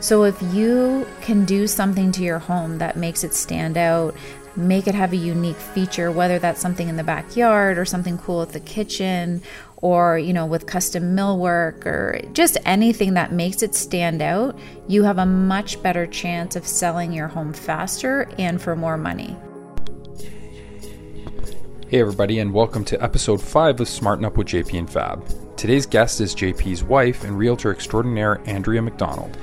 So if you can do something to your home that makes it stand out, make it have a unique feature, whether that's something in the backyard or something cool at the kitchen or you know with custom millwork or just anything that makes it stand out you have a much better chance of selling your home faster and for more money Hey, everybody, and welcome to episode 5 of Smarten Up with JP and Fab. Today's guest is JP's wife and realtor extraordinaire, Andrea McDonald.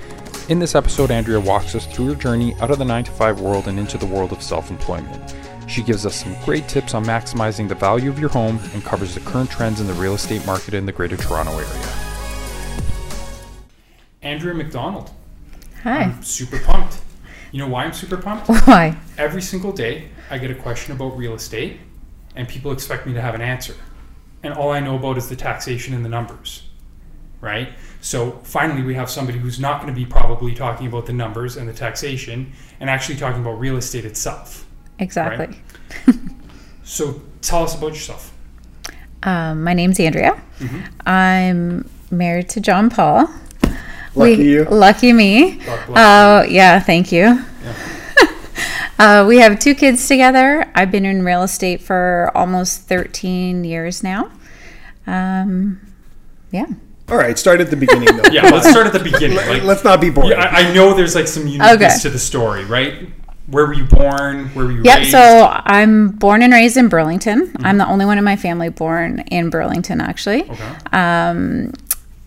In this episode, Andrea walks us through her journey out of the 9 to 5 world and into the world of self employment. She gives us some great tips on maximizing the value of your home and covers the current trends in the real estate market in the Greater Toronto area. Andrea McDonald. hi I'm super pumped. You know why I'm super pumped? why Every single day, I get a question about real estate, and people expect me to have an answer. And all I know about is the taxation and the numbers, right? So finally, we have somebody who's not going to be probably talking about the numbers and the taxation and actually talking about real estate itself. exactly So tell us about yourself. um, my name's andrea Mm-hmm. i'm married to john paul Lucky you. lucky me God bless Oh, yeah, thank you. uh, we have two kids together. I've been in real estate for almost 13 years now. Um, yeah. All right, start at the beginning though. Yeah, let's start at the beginning. Like, Let's not be boring. yeah, I, I know there's like some uniqueness Okay. to the story, right? Where were you born? Where were you Yep. raised? So I'm born and raised in Burlington. I'm the only one in my family born in Burlington, actually. okay. Um,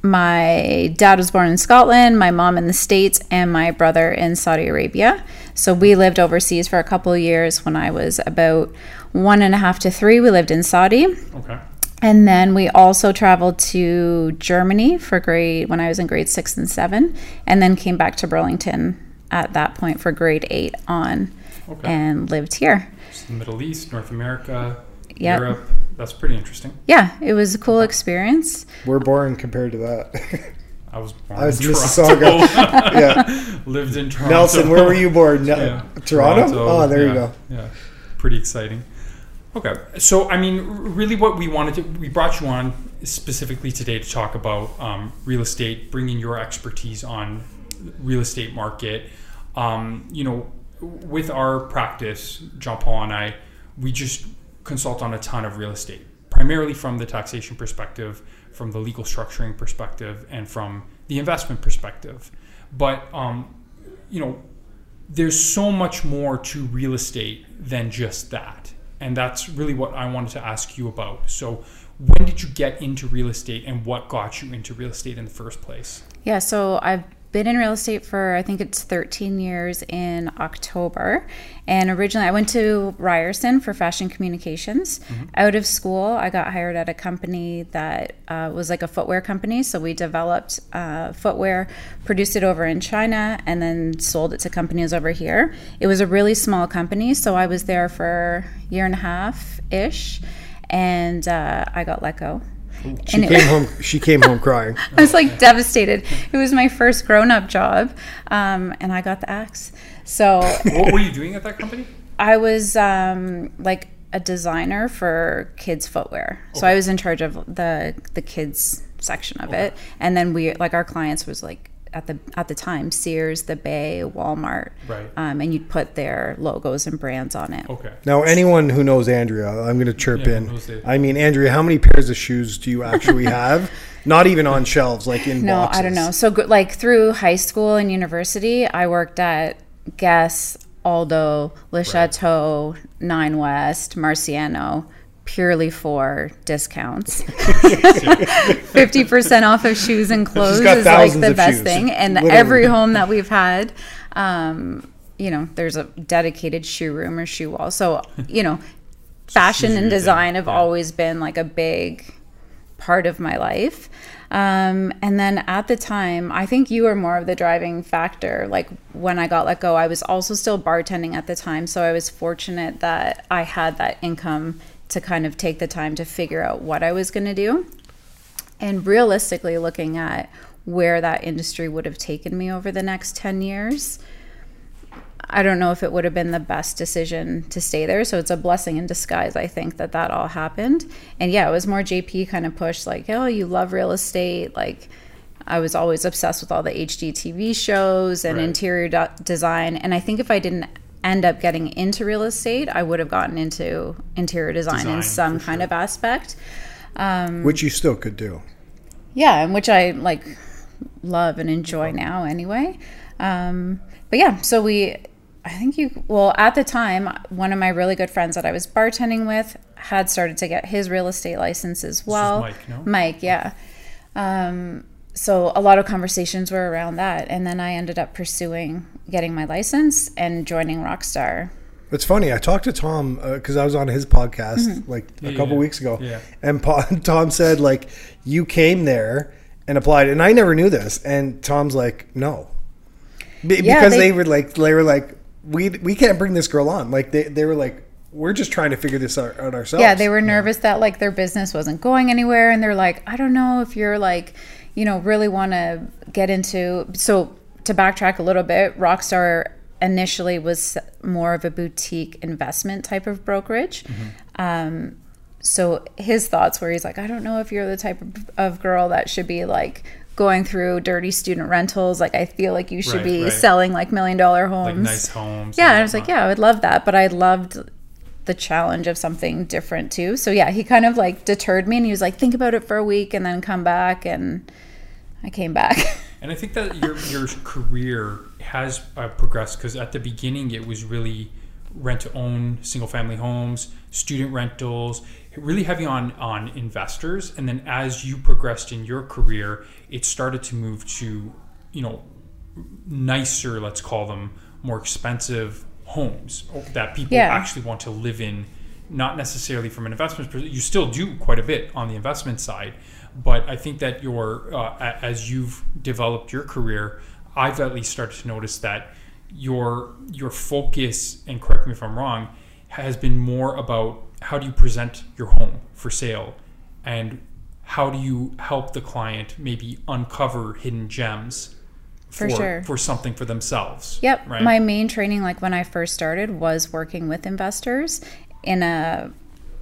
my dad was born in Scotland, my mom in the States, and my brother in Saudi Arabia. So we lived overseas for a couple of years when I was about one and a half to three. We lived in Saudi. Okay. And then we also traveled to Germany for grade when I was in grade six and seven, and then came back to Burlington at that point for grade eight on Okay. and lived here. So the Middle East, North America, Yep. Europe. That's pretty interesting. Yeah, it was a cool experience. We're boring compared to that. I was born I was in in Toronto. yeah. Lived in Toronto. Nelson, where were you born? Ne- Yeah. Toronto? Oh, there yeah, you go. Yeah, pretty exciting. Okay, so I mean, really, what we wanted to, we brought you on specifically today to talk about um, real estate, bringing your expertise on real estate market. Um, you know, with our practice, John Paul and I, we just consult on a ton of real estate, primarily from the taxation perspective, from the legal structuring perspective, and from the investment perspective. But um, you know, there's so much more to real estate than just that. And that's really what I wanted to ask you about. So, when did you get into real estate and what got you into real estate in the first place? Yeah, so I've been in real estate for I think it's 13 years in October. And originally I went to Ryerson for fashion communications. Out of school, I got hired at a company that uh, was like a footwear company. So we developed uh, footwear, produced it over in China, and then sold it to companies over here. It was a really small company. So I was there for a year and a half ish. And uh, I got let go. She And it- came home. She came home crying. I was like devastated. It was my first grown up job, um, and I got the axe. So What were you doing at that company? I was um, like a designer for kids footwear. So I was in charge of the the kids section of it, and then we like our clients was like at the at the time Sears, the Bay, Walmart, Right. um, and you'd put their logos and brands on it. Okay. Now, anyone who knows Andrea, I'm going to chirp Yeah, in. I mean, Andrea, how many pairs of shoes do you actually have? Not even on shelves, like in No, boxes. I don't know. So, go- like through high school and university, I worked at Guess, Aldo, Le Chateau, Nine West, Marciano, purely for discounts. Fifty percent off of shoes and clothes is like the best shoes, thing. And literally. every home that we've had, um, you know, there's a dedicated shoe room or shoe wall. So, you know, fashion and design have yeah. always been like a big part of my life. Um, and then at the time, I think you were more of the driving factor. Like when I got let go, I was also still bartending at the time. So I was fortunate that I had that income to kind of take the time to figure out what I was going to do. And realistically, looking at where that industry would have taken me over the next 10 years, I don't know if it would have been the best decision to stay there. So it's a blessing in disguise, I think, that that all happened. And yeah, it was more JP kind of pushed, like, oh, you love real estate. Like, I was always obsessed with all the HGTV shows and Right. interior do- design. And I think if I didn't end up getting into real estate, I would have gotten into interior design, Design, in some kind sure. of aspect. Um, which you still could do. Yeah, and which I like love and enjoy now anyway. Um, but yeah, so we, I think you, well, at the time, one of my really good friends that I was bartending with had started to get his real estate license as well. Mike, no? Mike, yeah. Um, so a lot of conversations were around that. And then I ended up pursuing getting my license and joining Rockstar. It's funny. I talked to Tom because I was on his podcast Mm-hmm. like a Yeah, couple yeah. weeks ago, Yeah. and Pa- Tom said like you came there and applied, and I never knew this. And Tom's like, no, Be- Yeah, because they- they, were like they were like we we can't bring this girl on. Like they they were like we're just trying to figure this out, out ourselves. Yeah, they were nervous that like their business wasn't going anywhere, and they're like, I don't know if you're like, you know, really want to get into. So to backtrack a little bit, Rockstar initially was more of a boutique investment type of brokerage. Um, so his thoughts were, he's like, I don't know if you're the type of, of girl that should be like going through dirty student rentals. Like I feel like you should Right, be right. selling like million dollar homes Like nice homes. yeah, and I was like, yeah, I would love that, but I loved the challenge of something different too. So yeah, he kind of like deterred me, and he was like, think about it for a week and then come back, and I came back. And I think that your your career has uh, progressed because at the beginning it was really rent to own single family homes, student rentals, really heavy on on investors. And then as you progressed in your career, it started to move to you know nicer, let's call them more expensive homes that people Yeah. actually want to live in. Not necessarily from an investment perspective. You still do quite a bit on the investment side, but I think that your uh, as you've developed your career, I've at least started to notice that your your focus and correct me if I'm wrong has been more about how do you present your home for sale and how do you help the client maybe uncover hidden gems For sure. for something for themselves. Yep. Right. My main training, like when I first started, was working with investors in a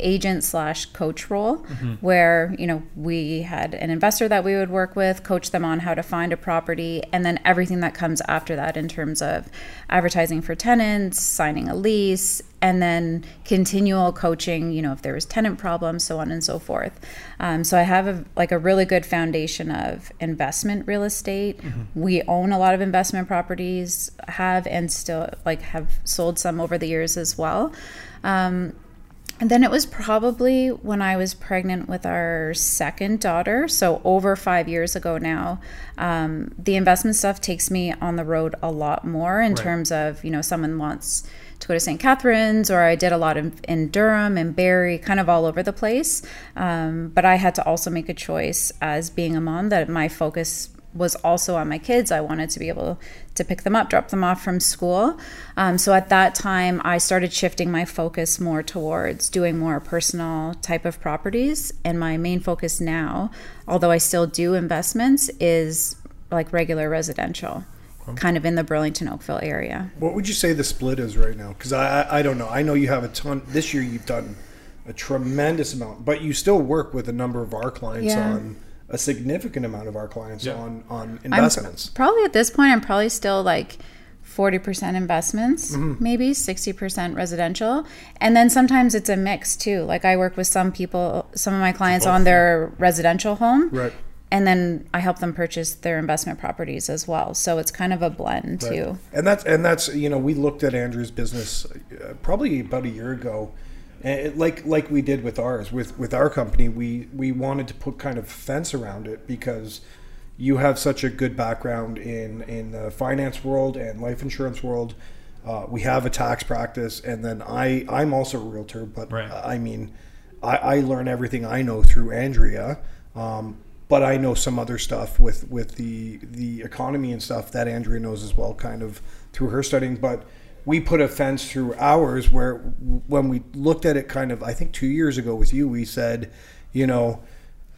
agent slash coach role where you know we had an investor that we would work with coach them on how to find a property and then everything that comes after that in terms of advertising for tenants signing a lease and then continual coaching you know if there was tenant problems so on and so forth. Um, so i have a, like a really good foundation of investment real estate. We own a lot of investment properties have and still like have sold some over the years as well. Um, and then it was probably when I was pregnant with our second daughter, so over five years ago now. Um, the investment stuff takes me on the road a lot more in Right. terms of, you know, someone wants to go to St. Catharines, or I did a lot in, in Durham and Barrie, kind of all over the place. Um, but I had to also make a choice as being a mom that my focus was also on my kids. I wanted to be able to pick them up, drop them off from school. Um, so at that time, I started shifting my focus more towards doing more personal type of properties. And my main focus now, although I still do investments, is like regular residential, kind of in the Burlington Oakville area. What would you say the split is right now? Because I, I I don't know. I know you have a ton. This year you've done a tremendous amount, but you still work with a number of our clients Yeah. on a significant amount of our clients Yeah. on on I'm investments. probably at this point, I'm probably still like 40% investments, Mm-hmm. maybe 60% residential. And then sometimes it's a mix too. Like I work with some people, some of my clients on their residential home. Right. And then I help them purchase their investment properties as well. So it's kind of a blend Right. too. And that's and that's you know we looked at Andrea's business uh, probably about a year ago, and it, like like we did with ours with with our company we we wanted to put kind of fence around it because you have such a good background in in the finance world and life insurance world. Uh, we have a tax practice, and then I I'm also a realtor, but Right. I mean I, I learn everything I know through Andrea. Um, but I know some other stuff with, with the the economy and stuff that Andrea knows as well, kind of through her studying. But we put a fence through ours where when we looked at it, kind of I think two years ago with you, we said, you know,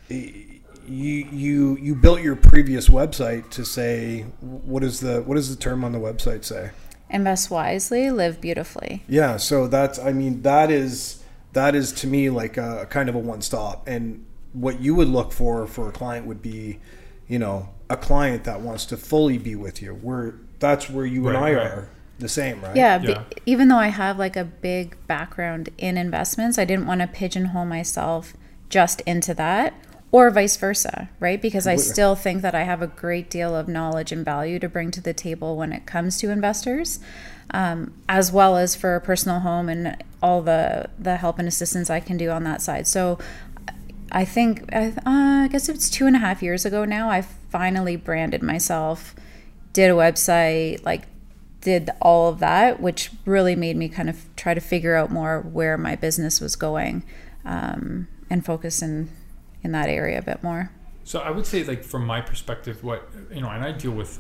you you you built your previous website to say what is the what does the term on the website say? Invest wisely, live beautifully. Yeah, so that's I mean that is that is to me like a kind of a one stop and what you would look for for a client would be, you know, a client that wants to fully be with you. We're that's where you and I Right, right. are the same, right? Yeah, Yeah. But even though I have like a big background in investments, I didn't want to pigeonhole myself just into that or vice versa, right? Because I still think that I have a great deal of knowledge and value to bring to the table when it comes to investors, um, as well as for a personal home and all the the help and assistance I can do on that side. So. I think I, uh, I guess it's two and a half years ago now. I finally branded myself, did a website, like did all of that, which really made me kind of try to figure out more where my business was going, um, and focus in in that area a bit more. So I would say, like from my perspective, what you know, and I deal with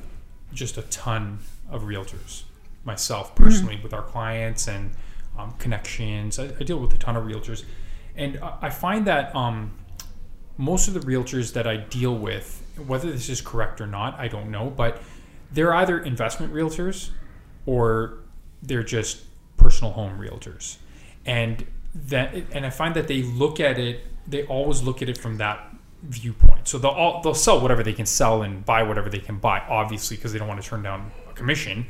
just a ton of realtors myself personally with our clients and um, connections. I, I deal with a ton of realtors, and I, I find that um, most of the realtors that I deal with, whether this is correct or not, I don't know, but they're either investment realtors or they're just personal home realtors, and that and I find that they look at it. They always look at it from that viewpoint. So they'll all, they'll sell whatever they can sell and buy whatever they can buy, obviously, because they don't want to turn down a commission.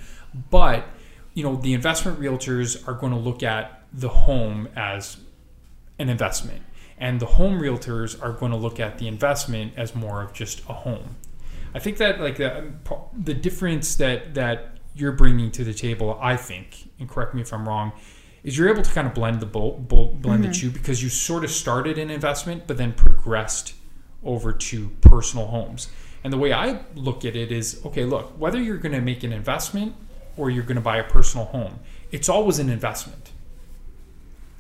But you know, the investment realtors are going to look at the home as an investment, and the home realtors are going to look at the investment as more of just a home. I think that like the um, the difference that that you're bringing to the table, I think, and correct me if I'm wrong, is you're able to kind of blend the bo- bo- blend the mm-hmm. two because you sort of started in investment, but then progressed over to personal homes. And the way I look at it is, okay, look, whether you're going to make an investment or you're going to buy a personal home, it's always an investment.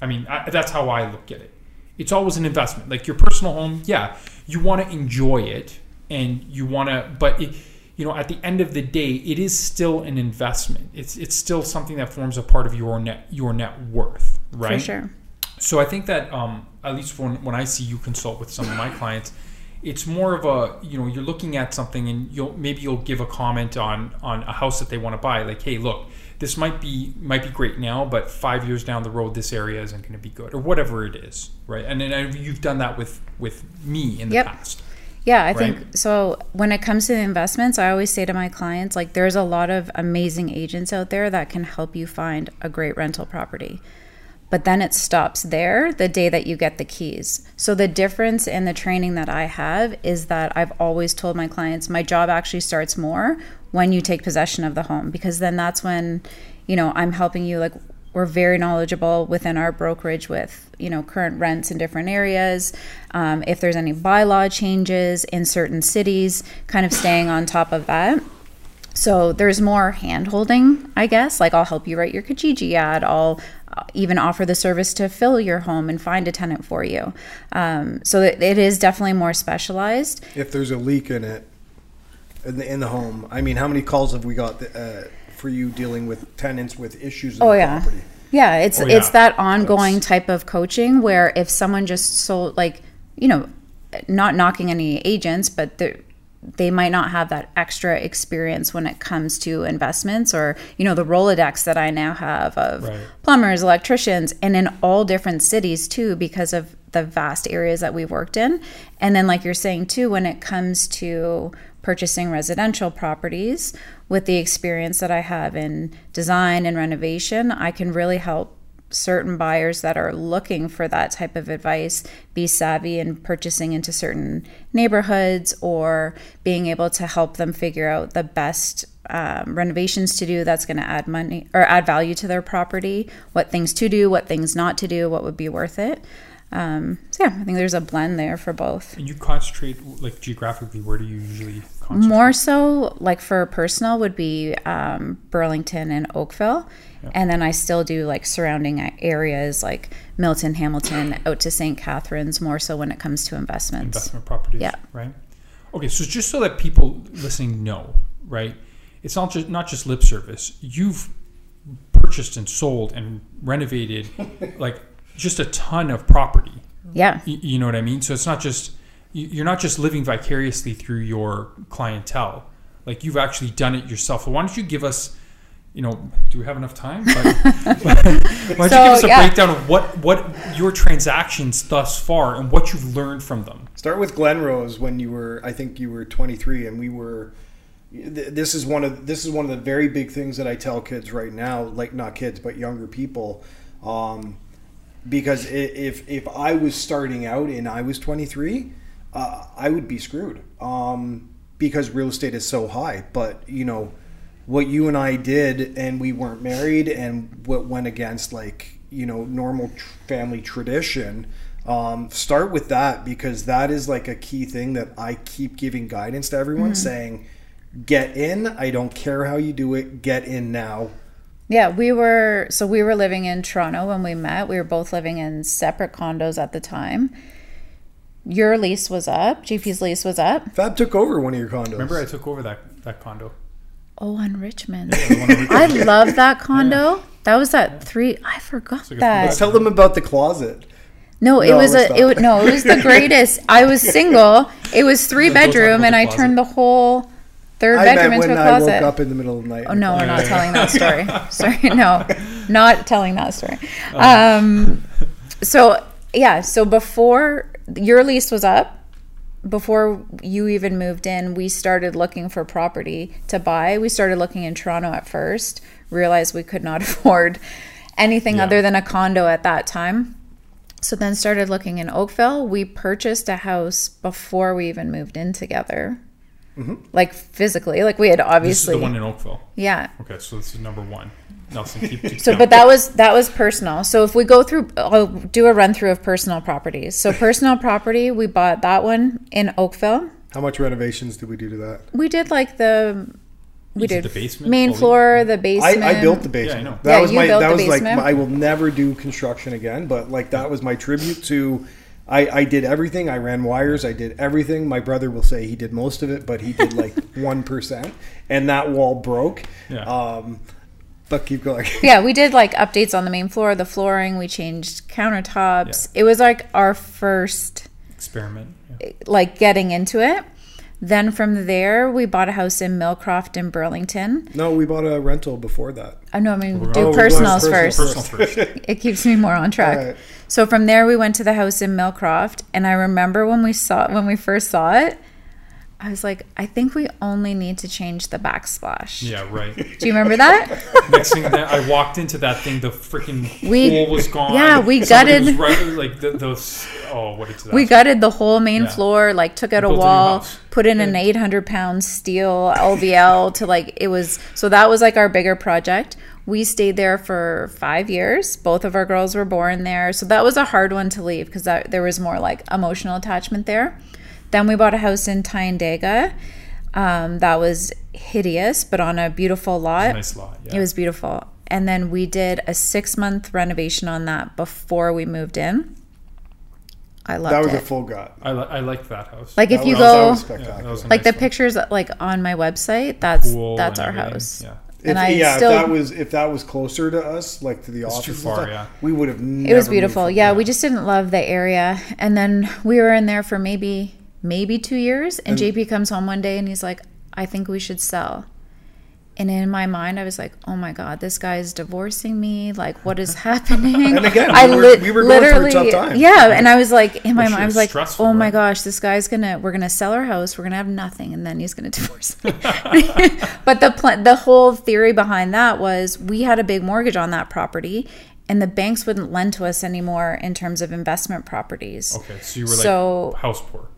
I mean, I, that's how I look at it. It's always an investment. Like your personal home, yeah, you want to enjoy it and you want to, but it, you know, at the end of the day, it is still an investment. It's it's still something that forms a part of your net your net worth, right? For sure. So I think that um, at least when when I see you consult with some of my clients, it's more of a you know you're looking at something and you'll maybe you'll give a comment on on a house that they want to buy like hey look this might be might be great now but five years down the road this area isn't going to be good or whatever it is right and then you've done that with with me in the Yep. past Yeah, I Right. think so. When it comes to the investments, I always say to my clients, like, there's a lot of amazing agents out there that can help you find a great rental property. But then it stops there the day that you get the keys. So, the difference in the training that I have is that I've always told my clients my job actually starts more when you take possession of the home because then that's when, you know, I'm helping you. Like, we're very knowledgeable within our brokerage with you know current rents in different areas um, if there's any bylaw changes in certain cities kind of staying on top of that so there's more hand holding i guess like i'll help you write your kijiji ad i'll uh, even offer the service to fill your home and find a tenant for you um, so it, it is definitely more specialized If there's a leak in it, in the, in the home, I mean, how many calls have we got uh, for you dealing with tenants with issues in Oh the yeah. property? Yeah, it's Oh, yeah. it's that ongoing type of coaching where if someone just sold like, you know, not knocking any agents, but they they might not have that extra experience when it comes to investments or, you know, the Rolodex that I now have of Right. plumbers, electricians, and in all different cities too, because of the vast areas that we've worked in. And then, like you're saying too, when it comes to purchasing residential properties, with the experience that I have in design and renovation, I can really help certain buyers that are looking for that type of advice be savvy in purchasing into certain neighborhoods or being able to help them figure out the best um, renovations to do that's going to add money or add value to their property what things to do what things not to do what would be worth it. Um, so yeah i think there's a blend there for both. And you concentrate like geographically where do you usually more so like for personal would be um, burlington and oakville. And then i still do like surrounding areas like milton hamilton out to st catharines more so when it comes to investments. Investment properties Yeah. right? Okay so just so that people listening know right it's not just not just lip service. You've purchased and sold and renovated like just a ton of property. Yeah. Y- you know what i mean? So it's not just you're not just living vicariously through your clientele like you've actually done it yourself so why don't you give us you know, do we have enough time? But, why don't you give us a yeah. breakdown of what what your transactions thus far and what you've learned from them? Start with Glenrose when you were, I think you were 23, and we were. This is one of this is one of the very big things that I tell kids right now, like not kids but younger people, um, because if if I was starting out and I was 23, uh, I would be screwed um, because real estate is so high. But you know what you and I did, and we weren't married, and what went against like you know normal tr- family tradition. Um, start with that because that is like a key thing that I keep giving guidance to everyone, saying, "Get in. I don't care how you do it. Get in now." Yeah, we were so we were living in Toronto when we met. We were both living in separate condos at the time. Your lease was up. JP's lease was up. Fab took over one of your condos. Remember, I took over that that condo. Oh, on Richmond. The one I love that condo. That was that three. I forgot like a that. Tell them about the closet. No, it No, was a. It wa- no, it was the greatest. I was single. It was three Don't bedroom, and I closet. turned the whole third I bedroom meant into when a I woke up in the middle of the night. Oh no, we're not telling that story. Sorry, no, not telling that story. Um, so yeah, so before your lease was up, before you even moved in, we started looking for property to buy. We started looking in Toronto at first, realized we could not afford anything Yeah. other than a condo at that time. So then started looking in Oakville. We purchased a house before we even moved in together. Like physically, like we had This is obviously, the one in Oakville. yeah. Okay, so this is number one. Nelson, keep, keep So, count. but that was that was personal. So if we go through, I'll do a run through of personal properties. So personal property, we bought that one in Oakville. How much renovations did we do to that? We did like the we Is did the basement main fully? floor, the basement. I built the basement. I know. That Yeah, was you my built that the was like my, I will never do construction again, but like that was my tribute to I, I did everything. I ran wires. I did everything. My brother will say he did most of it, but he did like one percent, and that wall broke. Yeah. Um, but keep going. Yeah, we did like updates on the main floor, the flooring. We changed countertops. It was like our first experiment. Yeah. like getting into it. Then from there, we bought a house in Millcroft in Burlington. no, we bought a rental before that. Oh, I know, I mean, We're do Oh, personals personal first. Personal first. it keeps me more on track. Alright. So from there we went to the house in Millcroft and I remember when we saw when we first saw it, I was like, I think we only need to change the backsplash. Yeah, right. Do you remember that? Next thing that I walked into that thing, the freaking We- pool was gone. yeah, we Somebody gutted- Was right, like the, those. Oh, what is that? we gutted the whole main Yeah. floor, like took out a Built a wall, put in an 800 pound steel LVL to like, it was, so that was like our bigger project. We stayed there for five years. Both of our girls were born there. So that was a hard one to leave because there was more like emotional attachment there. Then we bought a house in Tyandaga. Um, that was hideous, but on a beautiful lot. nice lot. Yeah. It was beautiful. And then we did a six month renovation on that before we moved in. I loved That was it. a full gut. I, li- I liked that house. like if you was- that go, was Yeah, spectacular. that was a like the one. pictures like on my website, that's Pool that's our everything. house. Yeah. If, And I yeah, still- if that was if that was closer to us, like to the It's office, too far, stuff, yeah. we would have. It was beautiful. Yeah, we just didn't love the area. And then we were in there for maybe maybe two years. And, JP comes home one day and he's like, I think we should sell. And in my mind, I was like, "Oh my God, this guy is divorcing me! Like, what is happening?" And again, I we were- lit- we were going through a tough time. Yeah, and I was like, in my Well, mind, I was like, stressful, "Oh my right? gosh, this guy's gonna, we're gonna sell our house, we're gonna have nothing, and then he's gonna divorce me." but the pl- the whole theory behind that was we had a big mortgage on that property, and the banks wouldn't lend to us anymore in terms of investment properties. Okay, so you were like So- house poor.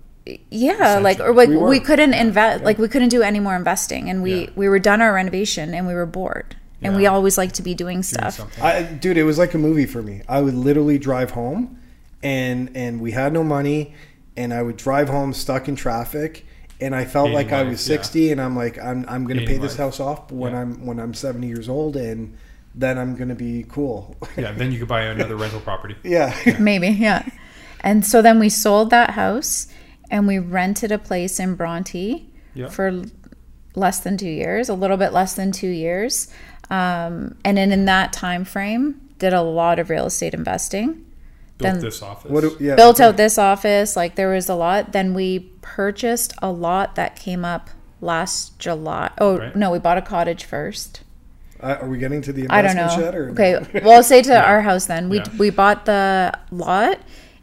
Yeah, like or like We we, couldn't invest, like we couldn't do any more investing, and we Yeah. we were done our renovation, and we were bored, and we always like to be doing Doing stuff. something. I, dude, it was like a movie for me. I would literally drive home, and and we had no money, and I would drive home stuck in traffic, and I felt Hating like I was sixty, and I'm like, I'm I'm gonna Hating pay this life. house off when Yeah. I'm when I'm seventy years old, and then I'm gonna be cool. Yeah, then you could buy another rental property. yeah. Maybe, yeah. And so then we sold that house, and we rented a place in Bronte Yeah. for less than two years, a little bit less than two years, um, and then in that time frame, did a lot of real estate investing. Built Then- this office. What? do- Yeah. built out this office like there was a lot then we purchased a lot that came up last july oh Right. no we bought a cottage first Uh, are we getting to the investment I don't know. yet? Or okay, well, I'll say to our house then. We Yeah. we bought the lot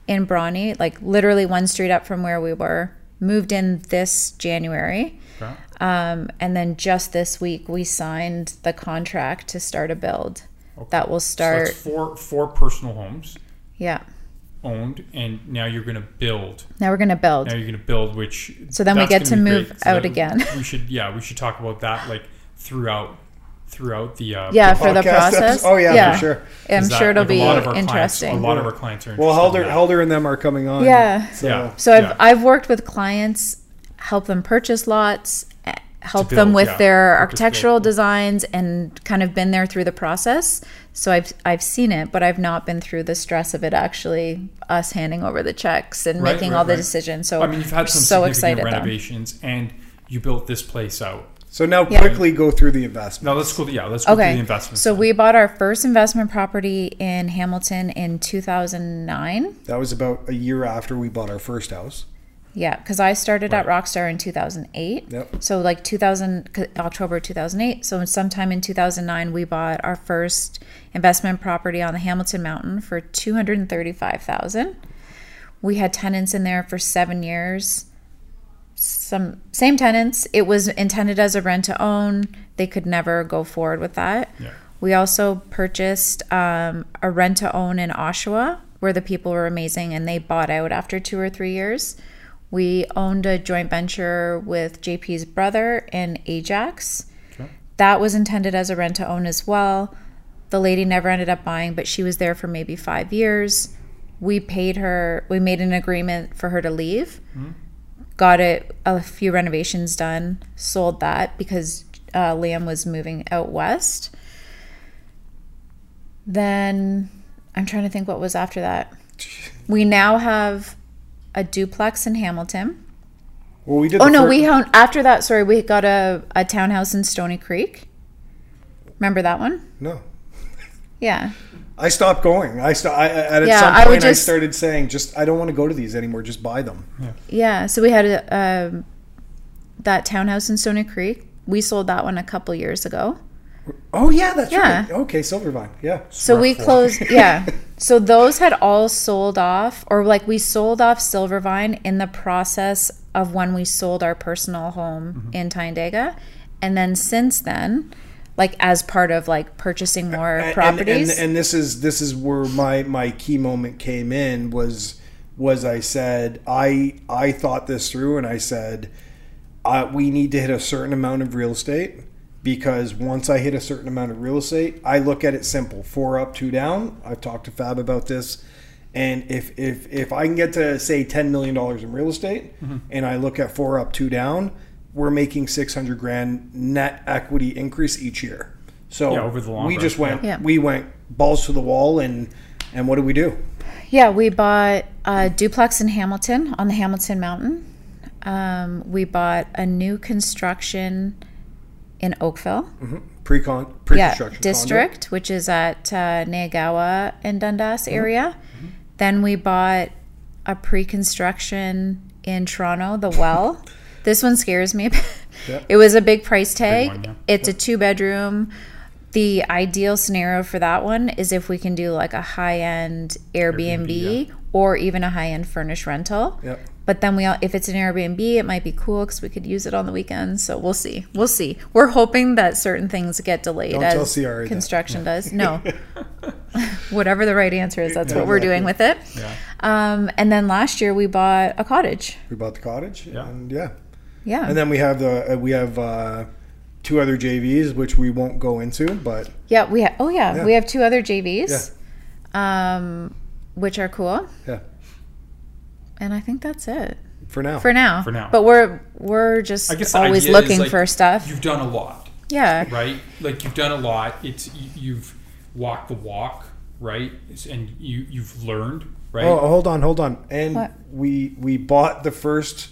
in Bronte, like literally one street up from where we were. Moved in this January, Okay. um, and then just this week we signed the contract to start a build. That will So start. that's four four personal homes yeah. owned, and now you're going to build. Now we're gonna build. Now you're going to build, which So then we get gonna move. So out again. We should, yeah, we should talk about that like throughout throughout the uh, yeah, for the process. episodes? Oh, yeah, for sure. I'm that, sure it'll like, be a lot of our interesting. Clients, a lot of our clients are. Well, interested Helder, in. Helder and them are coming on. Yeah. So, Yeah. So I've Yeah. I've worked with clients, help them purchase lots, eh, help To them with yeah. their architectural build. designs, and kind of been there through the process. So I've I've seen it, but I've not been through the stress of it actually us handing over the checks and Right, making right, all the right. decisions. So I mean, you've had some so significant excited though. renovations, and you built this place out. So now Yeah. quickly go through the investment. Now let's go. Yeah, let's go through the investments. so we bought our first investment property in Hamilton in 2009. That was about a year after we bought our first house. Yeah, because I started at Rockstar in 2008. Yep. So like 2000 October 2008. So sometime in 2009 we bought our first investment property on the Hamilton Mountain for 235,000. We had tenants in there for 7 years. Some same tenants. It was intended as a rent to own. They could never go forward with that. Yeah. We also purchased um, a rent to own in Oshawa where the people were amazing and they bought out after two or three years. We owned a joint venture with JP's brother in Ajax. Okay. That was intended as a rent to own as well. The lady never ended up buying, but she was there for maybe five years. We paid her, we made an agreement for her to leave. Got it, a few renovations done, sold that because uh, Liam was moving out west. Then I'm trying to think what was after that. We now have a duplex in Hamilton. Well, we did. Oh no, fir- we own after that. Sorry, we got a, a townhouse in Stoney Creek. Remember that one? no. Yeah. I stopped going. I st- I, at Yeah, some I would point I just- started saying, just I don't want to go to these anymore. Just buy them. Yeah. yeah So we had a, um that townhouse in Stoney Creek. We sold that one a couple years ago. Oh yeah, that's Yeah. right. Okay, Silvervine. Yeah. So we Rough closed, yeah. So those had all sold off, or like we sold off Silvervine in the process of when we sold our personal home in Tyandaga. And then since then, like as part of like purchasing more And- properties. And, and, this is this is where my my key moment came in was was I said I I thought this through and I said uh, we need to hit a certain amount of real estate because once I hit a certain amount of real estate, I look at it simple: four up, two down. I've talked to Fab about this, and if if if I can get to say ten million dollars in real estate, Mm-hmm. and I look at four up, two down, we're making six hundred grand net equity increase each year. So Yeah, over the long we run, just went yeah. we went balls to the wall and and what do we do? Yeah, we bought a duplex in Hamilton on the Hamilton Mountain. Um, we bought a new construction in Oakville. Pre-con Yeah, pre-construction district, which is at uh, Neyagawa and Dundas Mm-hmm. area. Then we bought a pre-construction in Toronto, the Well. this one scares me. Yeah. It was a big price tag. one, yeah. It's a two-bedroom. The ideal scenario for that one is if we can do like a high-end Airbnb, Airbnb, or even a high-end furnished rental. Yep. But then we, all, if it's an Airbnb, it might be cool because we could use it on the weekends. So we'll see. We'll see. We're hoping that certain things get delayed Don't tell as Ciara that. construction does. No, whatever the right answer is, that's Yeah, what we're doing with it. Yeah. Um, and then last year we bought a cottage. We bought the cottage. Yeah. And yeah. Yeah, And then we have the uh, we have uh, two other JVs which we won't go into, but yeah. We have. Oh yeah, Yeah. we have two other JVs, um, which are cool. yeah, And I think that's it for now. for now. For now. but we're we're just I guess always looking like, for stuff. You've done a lot, Yeah, right? Like you've done a lot. It's you- you've walked the walk, right? And you you've learned, right? Oh, hold on, hold on. And What? we we bought the first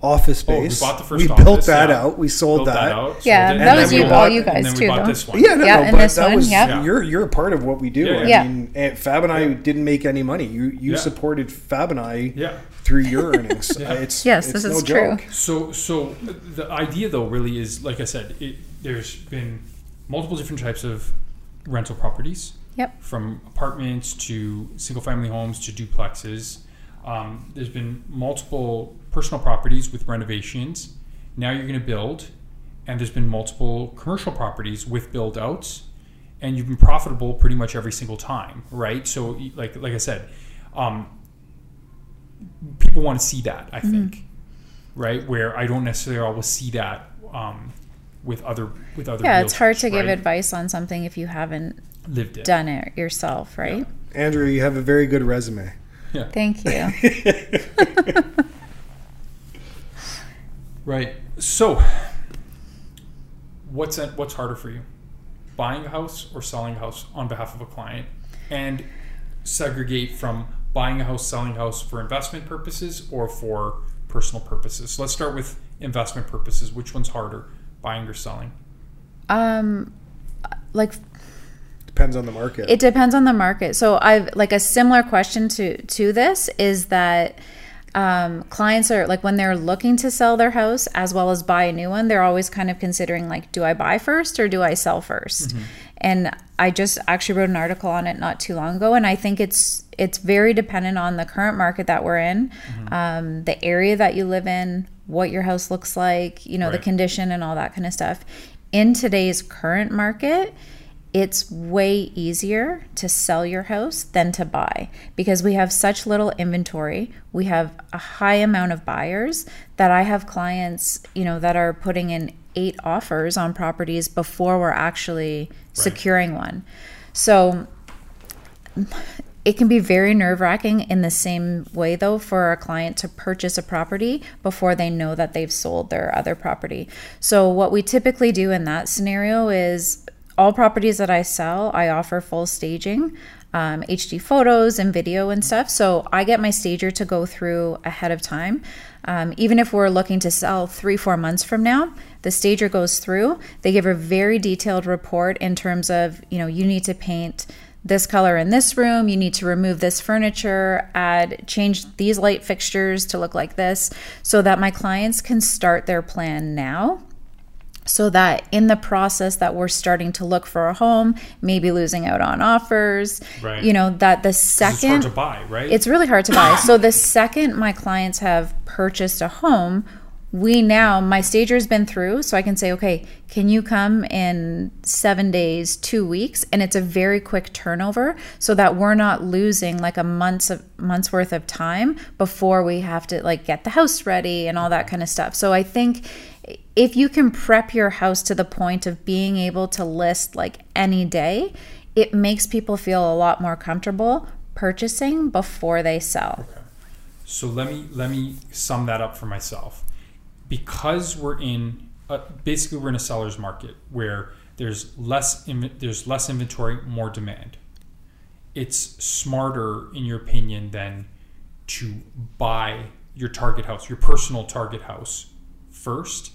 office Oh, we space. bought the first We office, built that yeah. out. We sold Built that. out, sold Yeah, it, that and was you- we all you guys and then we too, bought though. this one. Yeah, no, Yeah, no, and but this that one, was yep. you're you're a part of what we do. Yeah, I mean, and Fab and I didn't make any money. You you Yeah. supported Fab and I Yeah. through your earnings. Yeah. It's Yes, it's this no is true. So, so the idea though really is, like I said, it, there's been multiple different types of rental properties. Yep. From apartments to single family homes to duplexes. Um, there's been multiple personal properties with renovations. Now you're going to build, and there's been multiple commercial properties with build outs, and you've been profitable pretty much every single time, right? So, like like I said, um, people want to see that. I think, right? Where I don't necessarily always see that um, with other with other. Yeah, it's hard realtors, to give advice on something if you haven't lived it. done it yourself, right? Andrea, you have a very good resume. Yeah. Thank you. Right. So, what's that, what's harder for you, buying a house or selling a house on behalf of a client, and segregate from buying a house, selling a house for investment purposes or for personal purposes. So let's start with investment purposes. Which one's harder, buying or selling? um, like Depends on the market. It depends on the market. So I've like a similar question to to this is that um, clients are like when they're looking to sell their house as well as buy a new one, they're always kind of considering like, do I buy first or do I sell 1st And I just actually wrote an article on it not too long ago, and I think it's it's very dependent on the current market that we're in, um, the area that you live in, what your house looks like, you know, the condition and all that kind of stuff. In today's current market, it's way easier to sell your house than to buy because we have such little inventory. We have a high amount of buyers that I have clients, you know, that are putting in eight offers on properties before we're actually securing one. So it can be very nerve wracking in the same way, though, for a client to purchase a property before they know that they've sold their other property. So, what we typically do in that scenario is all properties that I sell, I offer full staging, um, HD photos and video and stuff. So, I get my stager to go through ahead of time. Um, even if we're looking to sell three, four months from now, the stager goes through. They give a very detailed report in terms of, you know, you need to paint this color in this room, you need to remove this furniture, add, change these light fixtures to look like this, so that my clients can start their plan now. So that in the process that we're starting to look for a home, maybe losing out on offers, Right. you know, that the 'Cause It's hard second to buy, right? it's really hard to buy. So the second my clients have purchased a home, we now my stager's been through, so I can say, okay, can you come in seven days, two weeks, and it's a very quick turnover, so that we're not losing like a months of months worth of time before we have to like get the house ready and all that kind of stuff. So I think if you can prep your house to the point of being able to list like any day, it makes people feel a lot more comfortable purchasing before they sell. Okay. So let me let me sum that up for myself. Because we're in uh, basically we're in a seller's market where there's less there's less inventory, more demand. It's smarter, in your opinion, than to buy your target house, your personal target house, first,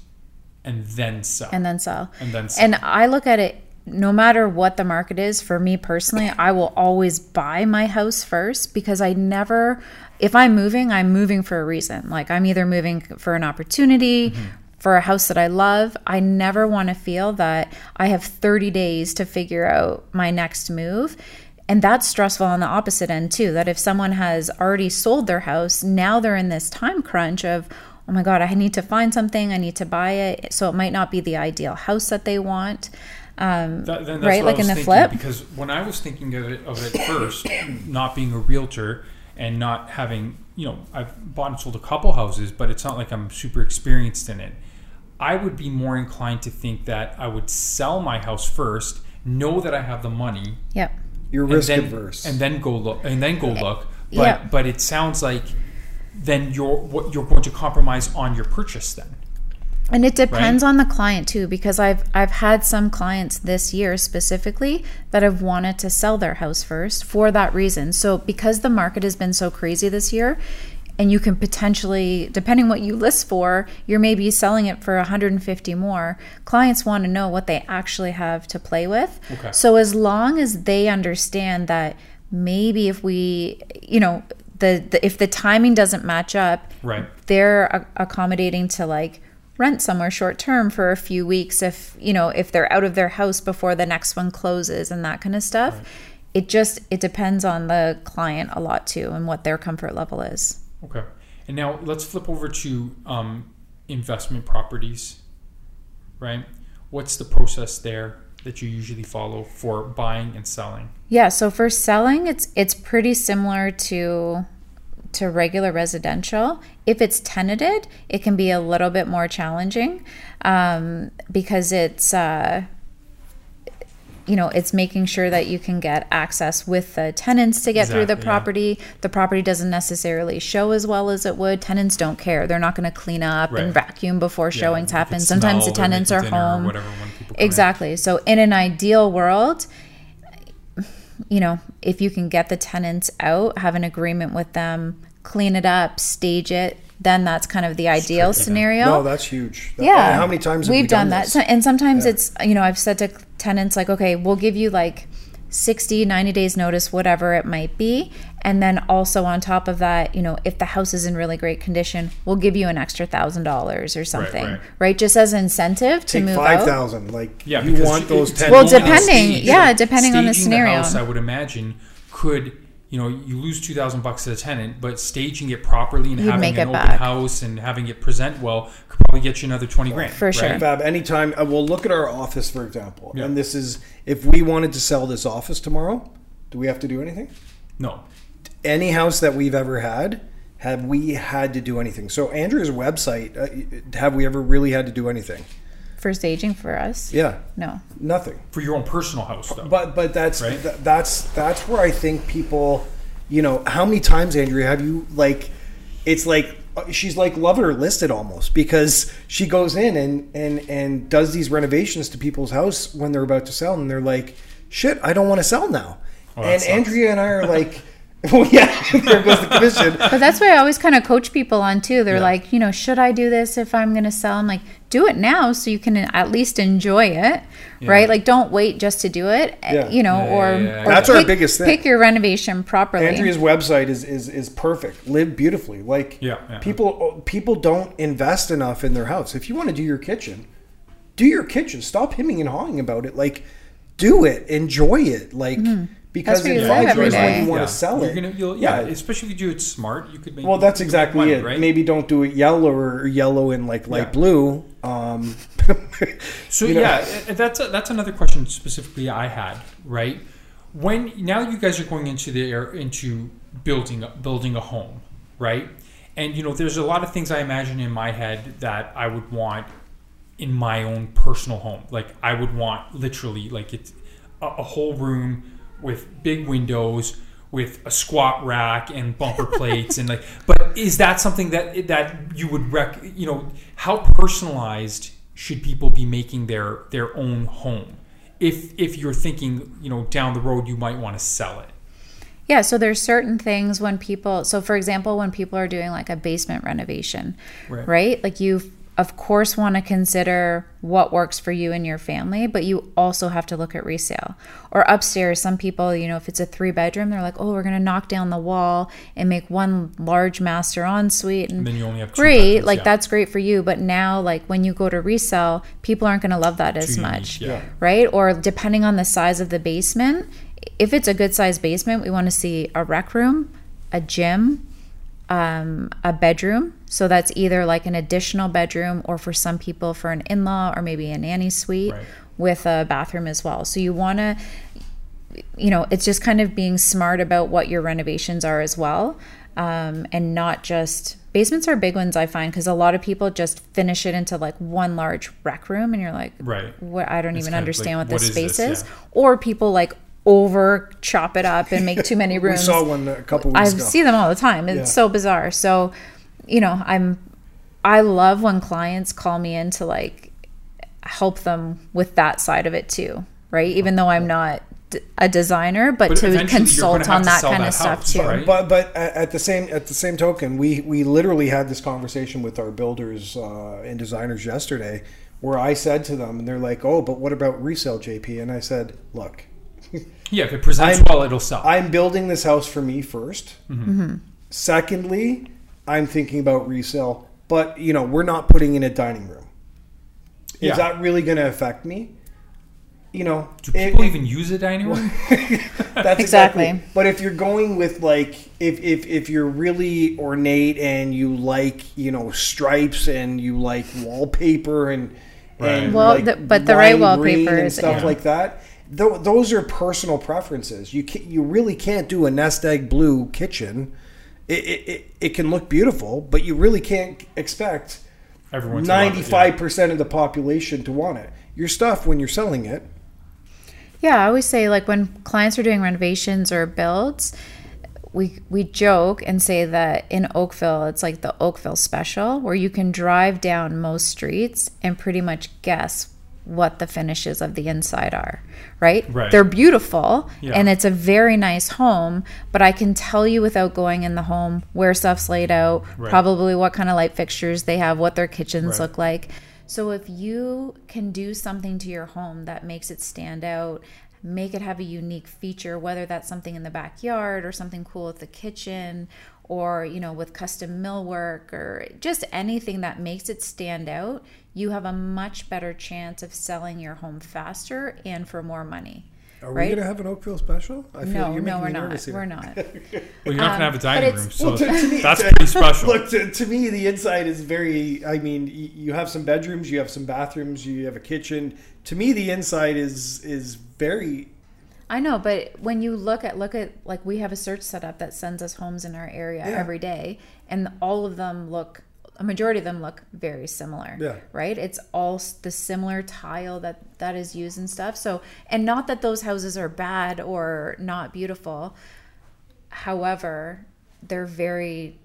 and then sell, and then sell. and then sell. And I look at it no matter what the market is, for me personally, I will always buy my house first because I never, if I'm moving, I'm moving for a reason. Like I'm either moving for an opportunity, mm-hmm. for a house that I love. I never want to feel that I have 30 days to figure out my next move. And that's stressful on the opposite end too. That if someone has already sold their house, now they're in this time crunch of, oh my God, I need to find something, I need to buy it. So it might not be the ideal house that they want. Um, That- then that's right, like in the flip. Because when I was thinking of it, of it first, not being a realtor and not having, you know, I've bought and sold a couple houses, but it's not like I'm super experienced in it. I would be more inclined to think that I would sell my house first, know that I have the money, Yep. You're and risk then, adverse. and then go look, and then go look. But Yeah. but it sounds like then you're what you're going to compromise on your purchase then. And it depends Right. on the client too, because I've I've had some clients this year specifically that have wanted to sell their house first for that reason. So because the market has been so crazy this year, and you can potentially, depending what you list for, you're maybe selling it for 150 more. Clients want to know what they actually have to play with. Okay. So as long as they understand that maybe if we, you know, the, the if the timing doesn't match up, Right. they're a- accommodating to like rent somewhere short term for a few weeks if you know if they're out of their house before the next one closes and that kind of stuff it just it depends on the client a lot too and what their comfort level is Okay. And now let's flip over to um, investment properties, right? What's the process there that you usually follow for buying and selling? Yeah, so for selling, it's it's pretty similar to to regular residential. If it's tenanted, it can be a little bit more challenging um, because it's uh, you know it's making sure that you can get access with the tenants to get through the Exactly, yeah. property. The property doesn't necessarily show as well as it would. Tenants don't care; they're not going to clean up Right. and vacuum before Yeah, showings happen. Sometimes the tenants are home. whatever come in. Exactly. So in an ideal world, you know, if you can get the tenants out, have an agreement with them, clean it up, stage it, then that's kind of the ideal tricky scenario. No, that's huge. That- yeah. How many times have we've we done, done, that? this? And sometimes Yeah. it's you know, I've said to tenants like, okay, we'll give you like 60, 90 days notice, whatever it might be. And then also on top of that, you know, if the house is in really great condition, we'll give you an extra thousand dollars or something. right. Right, Just as an incentive to Take move five out. thousand. Like Yeah, you want those it's ten. Well, depending- stage- yeah, depending on the staging scenario. house, I would imagine could you know you lose two thousand bucks as a tenant, but staging it properly and You'd having an open back. house and having it present well could probably get you another twenty grand. For sure. right? Fab, anytime. Uh, well, look at our office, for example. Yeah. And this is if we wanted to sell this office tomorrow, do we have to do anything? No. Any house that we've ever had, have we had to do anything? So Andrea's website, uh, have we ever really had to do anything? For staging for us. Yeah, No. nothing. For your own personal house though. But but that's Right. th- that's that's where I think people, you know, how many times Andrea have you like, it's like uh, she's like love it or list almost because she goes in and and and does these renovations to people's house when they're about to sell and they're like, shit, I don't want to sell now. That and sucks. Andrea and I are like, well, yeah, there goes the commission. But that's why I always kind of coach people on too. They're Yeah. like, you know, should I do this if I'm going to sell? I'm like, do it now so you can at least enjoy it, right? Like, don't wait just to do it, eh, Yeah. you know, Yeah, or, yeah, yeah, or That's our biggest thing. Pick your renovation properly. Andrea's website is, is is perfect. Live beautifully. Like Yeah, yeah. people people don't invest enough in their house. If you want to do your kitchen, do your kitchen. Stop hemming and hawing about it. Like do it. Enjoy it. Like because you in live five every years when you want Yeah. to sell You're it. gonna, you'll, yeah, yeah. especially if you do it smart, you could make. well, that's you could make exactly money, it. Right? Maybe don't do it yellow or yellow and like light Yeah. blue. Um, So you know. yeah, that's that's another question specifically I had. Right when now you guys are going into the air into building building a home, right? And you know, there's a lot of things I imagine in my head that I would want in my own personal home. Like I would want literally like it's a, a whole room with big windows with a squat rack and bumper plates and like but is that something that that you would rec you know how personalized should people be making their their own home if if you're thinking you know down the road you might want to sell it Yeah, so there's certain things when people so for example when people are doing like a basement renovation, Right. right? Like you of course want to consider what works for you and your family, but you also have to look at resale. Or upstairs, some people, you know, if it's a three bedroom, they're like, "Oh, we're going to knock down the wall and make one large master ensuite." And, and then you only have two great, bedrooms, like yeah. that's great for you, but now like when you go to resell, people aren't going to love that as Too unique, much yeah. right? Or depending on the size of the basement, if it's a good sized basement, we want to see a rec room, a gym, um, a bedroom. So that's either like an additional bedroom or for some people for an in law or maybe a nanny suite Right. with a bathroom as well. So you want to, you know, it's just kind of being smart about what your renovations are as well. Um, and not just basements are big ones I find because a lot of people just finish it into like one large rec room and you're like, Right. what I don't It's even understand like, what this what is space this? is. Yeah. Or people like over chop it up and make too many we rooms. saw one a couple I weeks ago. see them all the time. It's Yeah. so bizarre. So, you know, I'm I love when clients call me in to like help them with that side of it too, right? Even though I'm not a designer, but, But to consult on that kind that of stuff house, too. right? But but at at the same at the same token, we we literally had this conversation with our builders uh, and designers yesterday, where I said to them, and they're like, "Oh, but what about resale, JP?" And I said, "Look, yeah if it presents I'm- well it'll sell I'm building this house for me 1st Mm-hmm. Secondly, I'm thinking about resale, but you know, we're not putting in a dining room. Is Yeah. that really going to affect me? You know, Do people it- even use a dining room? That's Exactly. exactly. But if you're going with like if, if if you're really ornate and you like you know stripes and you like wallpaper and Right. and Well, like the- but the right green wallpaper and stuff yeah. like that. Th- those are personal preferences. You can, you really can't do a nest egg blue kitchen. It, it, it, it can look beautiful, but you really can't expect Everyone's love it, yeah. ninety five percent of the population to want it. Your stuff when you're selling it, Yeah, I always say like when clients are doing renovations or builds, we we joke and say that in Oakville it's like the Oakville special where you can drive down most streets and pretty much guess what the finishes of the inside are, right? Right. They're beautiful Yeah. and it's a very nice home, but I can tell you without going in the home where stuff's laid out, Right. probably what kind of light fixtures they have, what their kitchens Right. look like. So if you can do something to your home that makes it stand out, make it have a unique feature, whether that's something in the backyard or something cool with the kitchen or, you know, with custom millwork or just anything that makes it stand out, you have a much better chance of selling your home faster and for more money. are Right? we going to have an Oakville special? I No, you're no, we're not. here. We're not. Well, you're not Um, gonna have a dining it's- room, so Well, to- to me- that's pretty special. Look, to, to me, the inside is very. I mean, you have some bedrooms, you have some bathrooms, you have a kitchen. To me, the inside is is very. I know, but when you look at look at like we have a search setup that sends us homes in our area Yeah. every day, and all of them look a majority of them look very similar. Yeah. Right? It's all the similar tile that that is used and stuff. So, and not that those houses are bad or not beautiful. However, they're very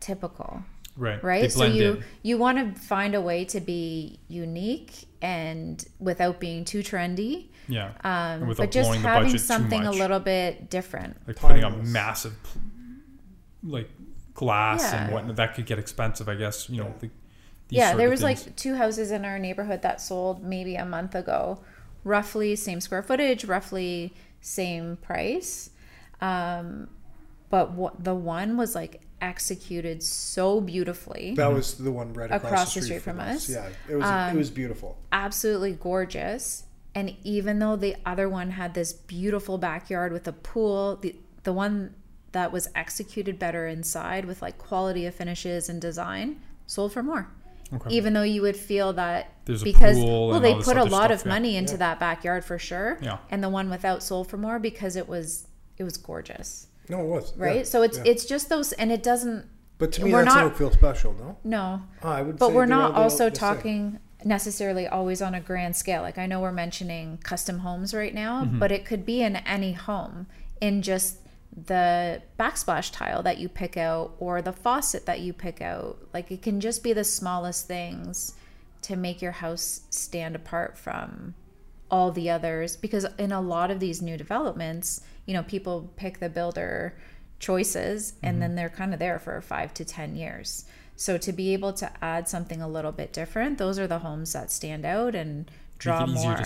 typical right. right They so you in. you want to find a way to be unique and without being too trendy Yeah. um, but just having something a little bit different like putting a massive like glass and Yeah. whatnot that could get expensive i guess you know the, these yeah there was things. like two houses in our neighborhood that sold maybe a month ago roughly same square footage roughly same price um, but what the one was like executed so beautifully That was the one right across, Across the the street, street from, from us. us. Yeah, it was Um, it was beautiful. absolutely gorgeous. And even though the other one had this beautiful backyard with a pool, the the one that was executed better inside with like quality of finishes and design sold for more. Okay. Even though you would feel that There's because well they put a lot stuff, of yeah. money into Yeah. that backyard for sure. Yeah. And the one without sold for more because it was it was gorgeous. No, it was Right? yeah, so it's yeah. it's just those and it doesn't But to me, we're that's not- an Oakville special, no? no. Oh, I would. But say we're not also all same. talking necessarily always on a grand scale. Like I know we're mentioning custom homes right now, Mm-hmm. but it could be in any home in just the backsplash tile that you pick out or the faucet that you pick out. Like it can just be the smallest things to make your house stand apart from all the others because in a lot of these new developments, you know, people pick the builder choices and Mm-hmm. then they're kind of there for 5 to 10 years. So to be able to add something a little bit different, those are the homes that stand out and draw make it easier more.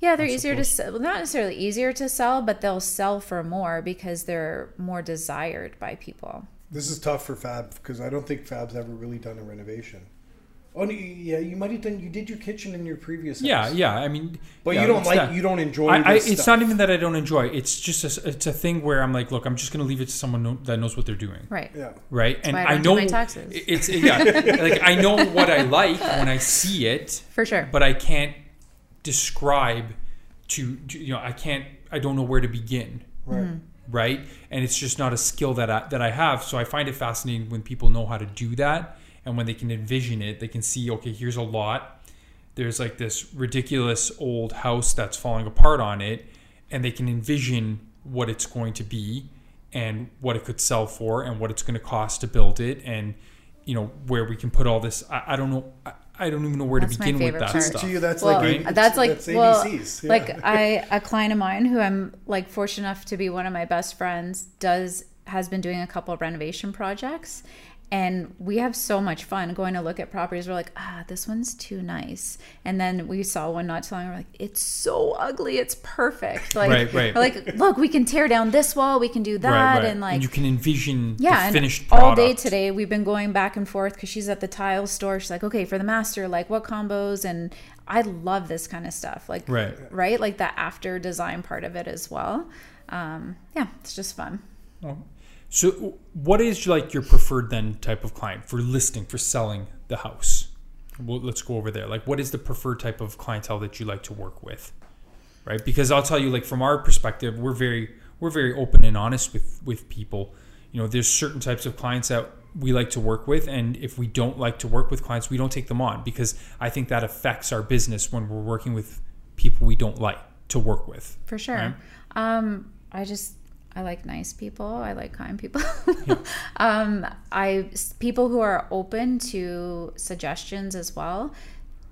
To sell Yeah, they're easier to sell. Well, not necessarily easier to sell, but they'll sell for more because they're more desired by people. This is tough for Fab because I don't think Fab's ever really done a renovation. Oh yeah, you might have done. You did your kitchen in your previous. yeah house. yeah i mean But yeah, you don't like. that. You don't enjoy. I, I, it's stuff. not even that I don't enjoy. it. It's just a, it's a thing where I'm like, look, I'm just going to leave it to someone know, that knows what they're doing, Right. Yeah. right? And why I I don't do know my taxes. it's yeah, like I know what I like when I see it, For sure. but I can't describe to, to you know I can't I don't know where to begin, Right. Mm-hmm. right? And it's just not a skill that I, that I have. So I find it fascinating when people know how to do that and when they can envision it, they can see okay, here's a lot. There's like this ridiculous old house that's falling apart on it, and they can envision what it's going to be and what it could sell for and what it's going to cost to build it and you know where we can put all this i, I don't know I, I don't even know where That's to begin with that part. stuff To you, that's well, like that's like that's well, ABCs. yeah. like I a client of mine who I'm like fortunate enough to be one of my best friends does has been doing a couple of renovation projects, and we have so much fun going to look at properties. We're like, ah, this one's too nice. And then we saw one not too long. We're like, it's so ugly. It's perfect. Like, Right, right. we're like, look, we can tear down this wall. We can do that. And like, and you can envision yeah, finished all day today we've been going back and forth because she's at the tile store. She's like, okay, for the master, like what combos? And I love this kind of stuff. Like, Right. right, like the after design part of it as well. Um, yeah, it's just fun. So, what is like your preferred then type of client for listing for selling the house? Well, let's go over there. Like, what is the preferred type of clientele that you like to work with? Right? Because I'll tell you, like from our perspective, we're very we're very open and honest with with people. You know, there's certain types of clients that we like to work with, and if we don't like to work with clients, we don't take them on because I think that affects our business when we're working with people we don't like to work with. For sure. Right. Um, I just I like nice people. I like kind people. um, I people who are open to suggestions as well.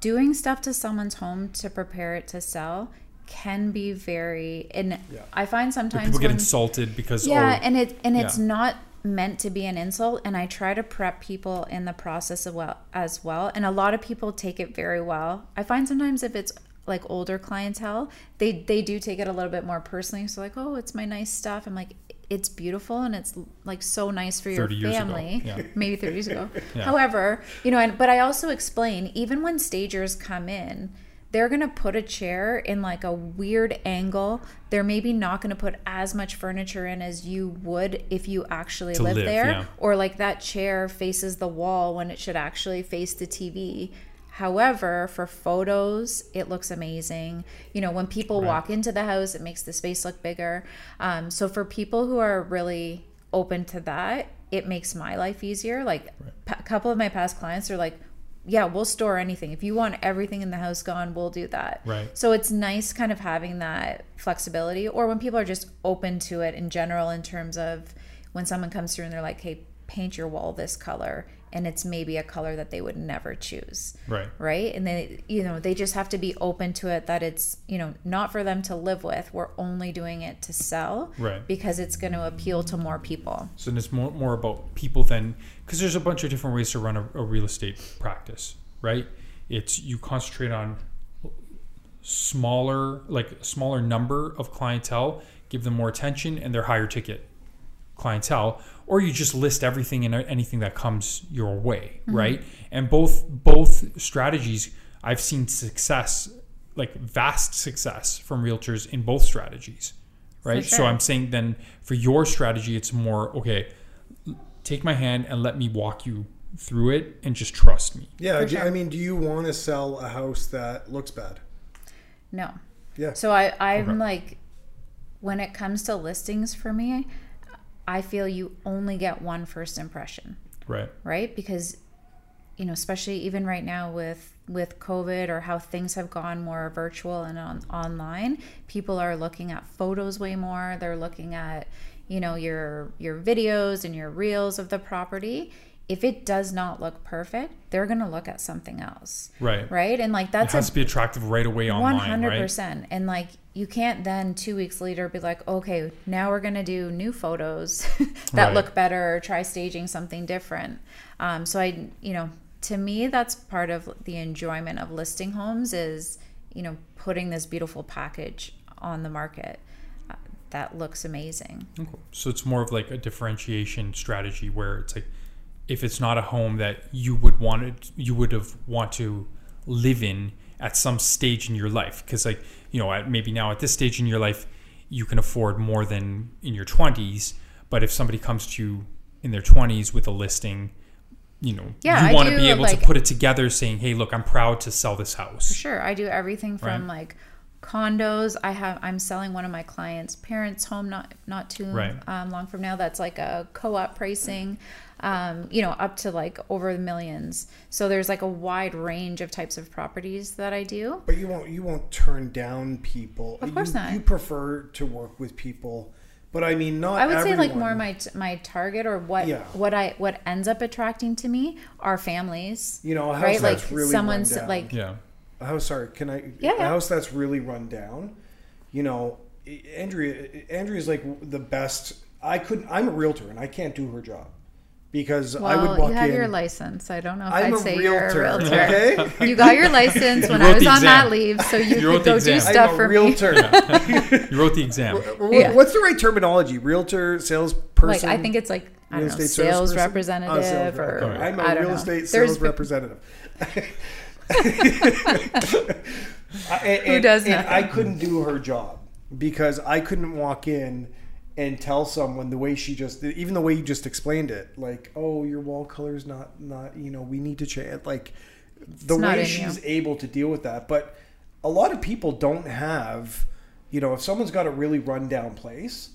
Doing stuff to someone's home to prepare it to sell can be very and I find sometimes People get when- insulted because yeah, oh, and it and it's yeah. not meant to be an insult and I try to prep people in the process of well as well. And a lot of people take it very well. I find sometimes if it's like older clientele, they they do take it a little bit more personally. So like, "Oh, it's my nice stuff." I'm like, "It's beautiful and it's like so nice for your 30 years ago, family." yeah. Maybe 30 years ago. Yeah. However, you know, and but I also explain even when stagers come in, they're going to put a chair in like a weird angle. They're maybe not going to put as much furniture in as you would if you actually live, live, there. yeah. Or like that chair faces the wall when it should actually face the TV. However, for photos, it looks amazing. You know, when people Right. walk into the house, it makes the space look bigger. Um, so for people who are really open to that, it makes my life easier. Like a couple of my past clients are like, yeah, we'll store anything. If you want everything in the house gone, we'll do that. Right. So it's nice kind of having that flexibility or when people are just open to it in general in terms of when someone comes through and they're like, "Hey, paint your wall this color." And it's maybe a color that they would never choose right. right and they you know they just have to be open to it that it's you know not for them to live with we're only doing it to sell Right. because it's going to appeal to more people So it's more, more about people than because there's a bunch of different ways to run a, a real estate practice, right? It's you concentrate on smaller, like a smaller number of clientele, give them more attention, and they're higher ticket clientele, or you just list everything and anything that comes your way, mm-hmm. right? And both both strategies, I've seen success, like vast success from realtors in both strategies, right? So. I'm saying then for your strategy, it's more okay. Take my hand and let me walk you through it, and just trust me. Yeah, sure. I mean, do you want to sell a house that looks bad? no Yeah. so i i'm Okay. like when it comes to listings for me i feel you only get one first impression. Right. right? Because you know especially even right now with with covid or how things have gone more virtual and on, online people are looking at photos way more. They're looking at you know your your videos and your reels of the property if it does not look perfect they're going to look at something else Right. right and like that's It has a to be attractive right away one online, hundred right? percent, and like you can't then two weeks later be like, okay, now we're gonna do new photos that Right. look better, or try staging something different. Um, so I, you know, to me, that's part of the enjoyment of listing homes is, you know, putting this beautiful package on the market uh, that looks amazing. Okay. So it's more of like a differentiation strategy where it's like if it's not a home that you would want it, you would have want to live in at some stage in your life because like you know at maybe now at this stage in your life you can afford more than in your 20s but if somebody comes to you in their 20s with a listing you know Yeah, you want to be able like- to put it together saying hey look i'm proud to sell this house Sure, I do everything from Right. like condos. I have I'm selling one of my clients' parents' home not not too Right. um, long from now. That's like a co-op pricing, um, you know, up to like over the millions. So there's like a wide range of types of properties that I do. But you won't you won't turn down people. Of course you, not. You prefer to work with people, but I mean not. I would say like more my t- my target or what Yeah. what I what ends up attracting to me are families. You know, a house right? Like that's really someone's run down. like yeah a house. Sorry, can I? Yeah, A yeah. house that's really run down. You know, Andrea. Andrea's like the best. I couldn't. I'm a realtor and I can't do her job, because Well, I would walk you have in. your license. I don't know if I'm I'd a say realtor, you're a realtor. okay? You got your license when You I was on that leave, so you, You wrote could the go do exam. stuff I'm a for me. realtor. You wrote the exam. Yeah. What's the right terminology? Realtor, salesperson. Like I think it's like I real don't know, estate sales representative Oh, sales rep. or I'm a I don't real know. estate There's sales pe- representative. Who does and I couldn't do her job because I couldn't walk in and tell someone the way she just, even the way you just explained it, like, oh, your wall color is not, not, you know, we need to change. Like the It's way she's you. able to deal with that, but a lot of people don't have, you know, if someone's got a really rundown place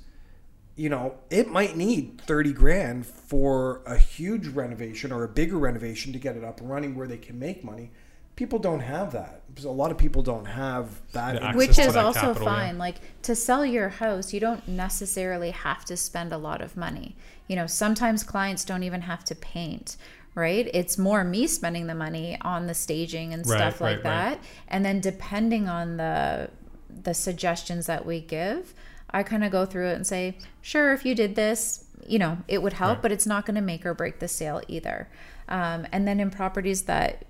you know, it might need 30 grand for a huge renovation or a bigger renovation to get it up and running where they can make money. People don't have that. Because a lot of people don't have that. Access which to is that also capital, yeah. fine like to sell your house you don't necessarily have to spend a lot of money you know sometimes clients don't even have to paint right it's more me spending the money on the staging and Right, stuff like right, right. that and then depending on the the suggestions that we give i kind of go through it and say sure if you did this you know it would help Right. but it's not going to make or break the sale either um, and then in properties that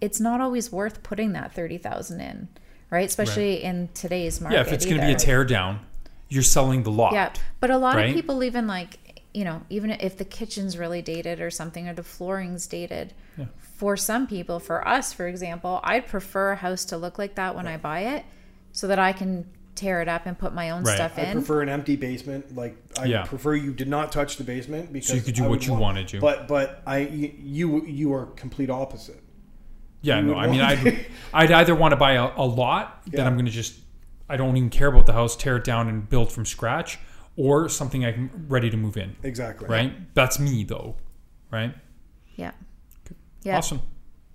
it's not always worth putting that 30,000 in, right? Especially in today's market. Yeah, if it's going to be a either. tear down, you're selling the lot. Yeah, but a lot right? of people even like, you know, even if the kitchen's really dated or something or the flooring's dated, Yeah. for some people, for us, for example, I'd prefer a house to look like that when I buy it so that I can tear it up and put my own Right. stuff in. I prefer an empty basement. Like I Yeah. prefer you did not touch the basement because you could do I what you want- wanted to. But but I you you are complete opposite. Yeah, no, I mean, I'd, I'd either want to buy a, a lot that I'm going to just, I don't even care about the house, tear it down and build from scratch, or something I'm ready to move in. Exactly. Right? That's me, though. Right? yeah. Yeah. Awesome.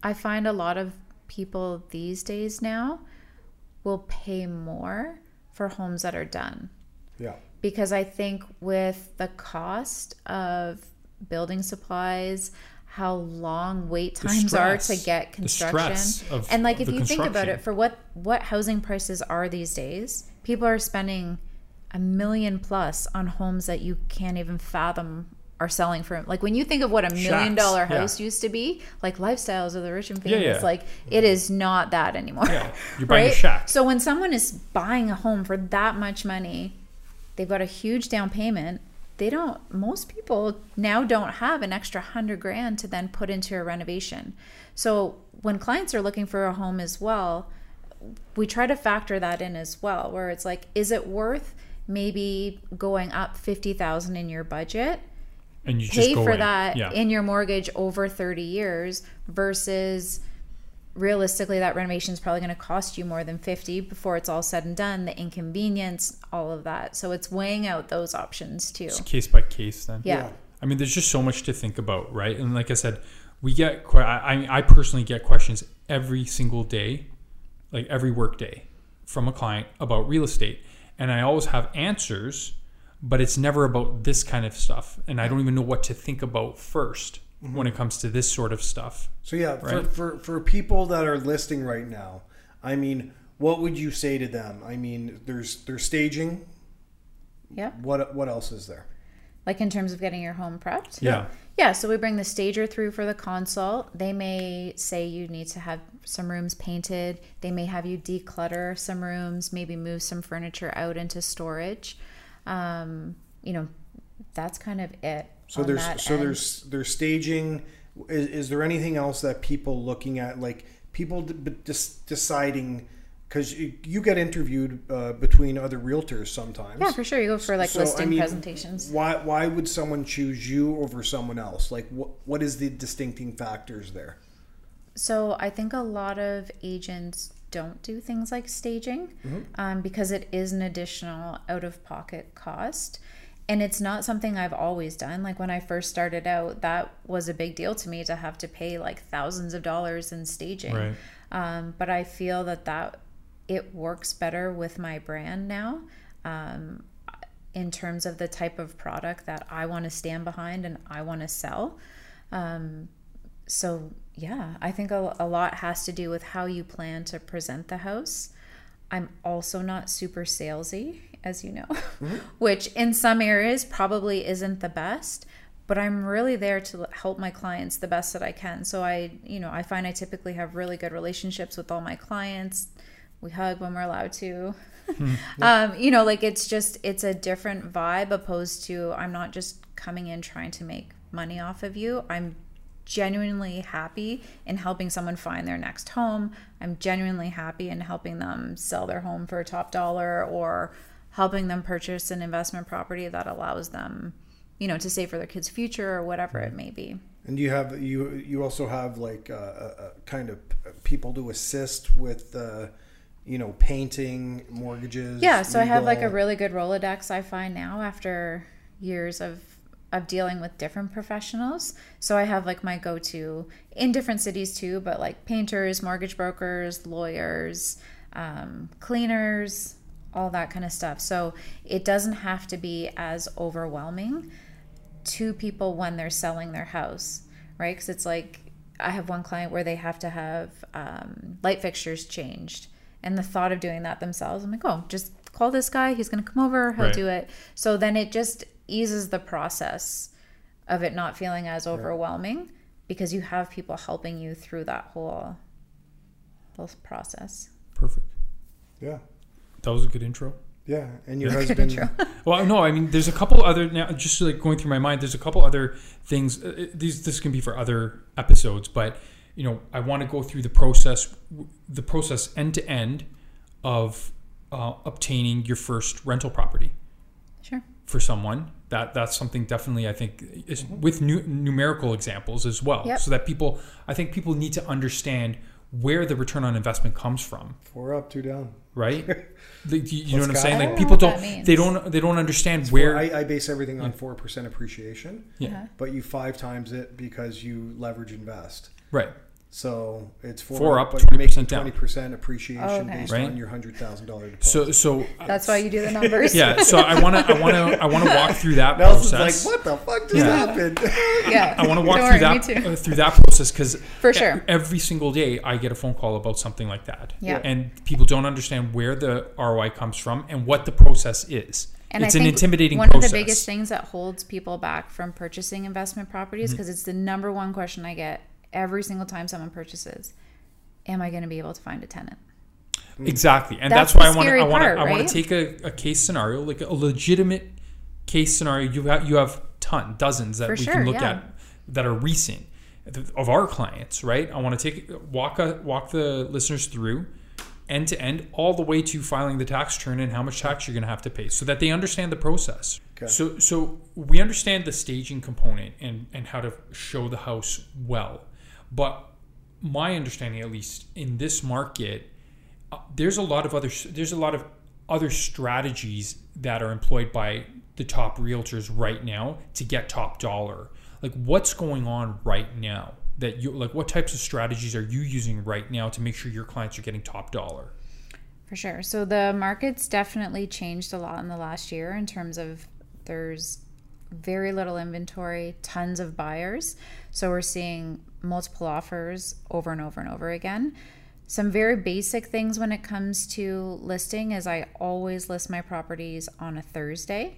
I find a lot of people these days now will pay more for homes that are done Yeah. because I think with the cost of building supplies, how long wait times are to get construction, of- and like if you think about it, for what what housing prices are these days, people are spending a million plus on homes that you can't even fathom are selling for. Like when you think of what a million dollar dollar yeah. house used to be, like lifestyles of the rich and famous, yeah. like it is not that anymore. Yeah, you're buying a shack. So when someone is buying a home for that much money, they've got a huge down payment. They don't. Most people now don't have an extra hundred grand to then put into a renovation. So when clients are looking for a home as well, we try to factor that in as well. Where it's like, is it worth maybe going up fifty thousand in your budget? And you just pay go for in. that Yeah. in your mortgage over 30 years versus realistically that renovation is probably going to cost you more than 50 before it's all said and done the inconvenience all of that so it's weighing out those options too It's case by case then. yeah, Yeah. I mean, there's just so much to think about, right? And like I said, we get, que- I, I personally get questions every single day, like every work day from a client about real estate. And I always have answers, but it's never about this kind of stuff. And I don't even know what to think about 1st when it comes to this sort of stuff. So yeah, Right. for, for for people that are listing right now, I mean, what would you say to them? I mean, there's there's staging. yeah What what else is there? like in terms of getting your home prepped Yeah. Yeah, so we bring the stager through for the consult. They may say you need to have some rooms painted. They may have you declutter some rooms, maybe move some furniture out into storage. Um, you know, that's kind of it. So there's so end. there's there's staging. Is, is there anything else that people looking at like people d- b- just deciding because you, you get interviewed uh, between other realtors sometimes. yeah, for sure. You go for like So, I listing mean, presentations. Why why would someone choose you over someone else? Like what what is the distincting factors there? So I think a lot of agents don't do things like staging um, because it is an additional out of pocket cost. And it's not something I've always done. Like when I first started out, that was a big deal to me to have to pay like thousands of dollars in staging. Right. Um, but I feel that that it works better with my brand now. Um, in terms of the type of product that I want to stand behind and I want to sell. Um, so yeah, I think a, a lot has to do with how you plan to present the house. I'm also not super salesy, as you know, which in some areas probably isn't the best. but I'm really there to help my clients the best that I can. So I, you know, I find I typically have really good relationships with all my clients. We hug when we're allowed to. um, you know, like it's just it's a different vibe opposed to I'm not just coming in trying to make money off of you. I'm genuinely happy in helping someone find their next home. I'm genuinely happy in helping them sell their home for a top dollar or helping them purchase an investment property that allows them you know to save for their kids future or whatever it may be. And you have you you also have like uh, uh, kind of people to assist with uh, you know painting mortgages. yeah so i have like a really good rolodex i find now after years of of dealing with different professionals. So i have like my go-to in different cities too but like painters mortgage brokers lawyers um, cleaners all that kind of stuff so it doesn't have to be as overwhelming to people when they're selling their house, right? Because it's like I have one client where they have to have um, light fixtures changed, and the thought of doing that themselves, I'm like, oh, just call this guy. He's going to come over. He'll Right. do it. So then it just eases the process of it not feeling as overwhelming because you have people helping you through that whole whole process. Perfect. yeah That was a good intro. yeah. And your Good husband. Well, no, I mean, there's a couple other now. Just like going through my mind, there's a couple other things. uh, uh, These this can be for other episodes, but you know, I want to go through the process, the process end to end of uh, obtaining your first rental property sure. for someone. That that's something definitely I think is with nu- numerical examples as well, Yep. so that people I think people need to understand where the return on investment comes from four up, two down. Right? The- you you know what I'm saying? Like people don't, they don't, they don't understand where. I, I base everything on four percent appreciation, yeah, Uh-huh. but you five times it because you leverage invest. right. So it's four, four up, twenty percent down. twenty percent appreciation Okay. based Right. on your hundred thousand dollar deposit. So, so That's why you do the numbers. yeah. So I want to, I want to, I want to walk through that Nelson's process. like, what the fuck just Yeah. happened? yeah. I want to walk Don't through worry, that uh, through that process because For sure. every single day I get a phone call about something like that. Yeah. And people don't understand where the ROI comes from and what the process is. And it's I an think intimidating one process. of the biggest things that holds people back from purchasing investment properties Mm-hmm. because it's the number one question I get every single time someone purchases: Am I going to be able to find a tenant? Hmm. Exactly, and That's that's, why I want to. I want to. part, I want right? to take a, a case scenario, like a legitimate case scenario. You have you have ton dozens that For we sure, can look yeah. at that are recent of our clients, right? I want to take walk a, walk the listeners through end to end, all the way to filing the tax return and how much tax you're going to have to pay, so that they understand the process. Okay. So so we understand the staging component and and how to show the house well, but my understanding, at least in this market, uh, there's a lot of other there's a lot of other strategies that are employed by the top realtors right now to get top dollar. Like what's going on right now that you like what types of strategies are you using right now to make sure your clients are getting top dollar? For sure. So the market's definitely changed a lot in the last year in terms of there's very little inventory, tons of buyers. So we're seeing multiple offers over and over and over again. Some very basic things when it comes to listing is I always list my properties on a Thursday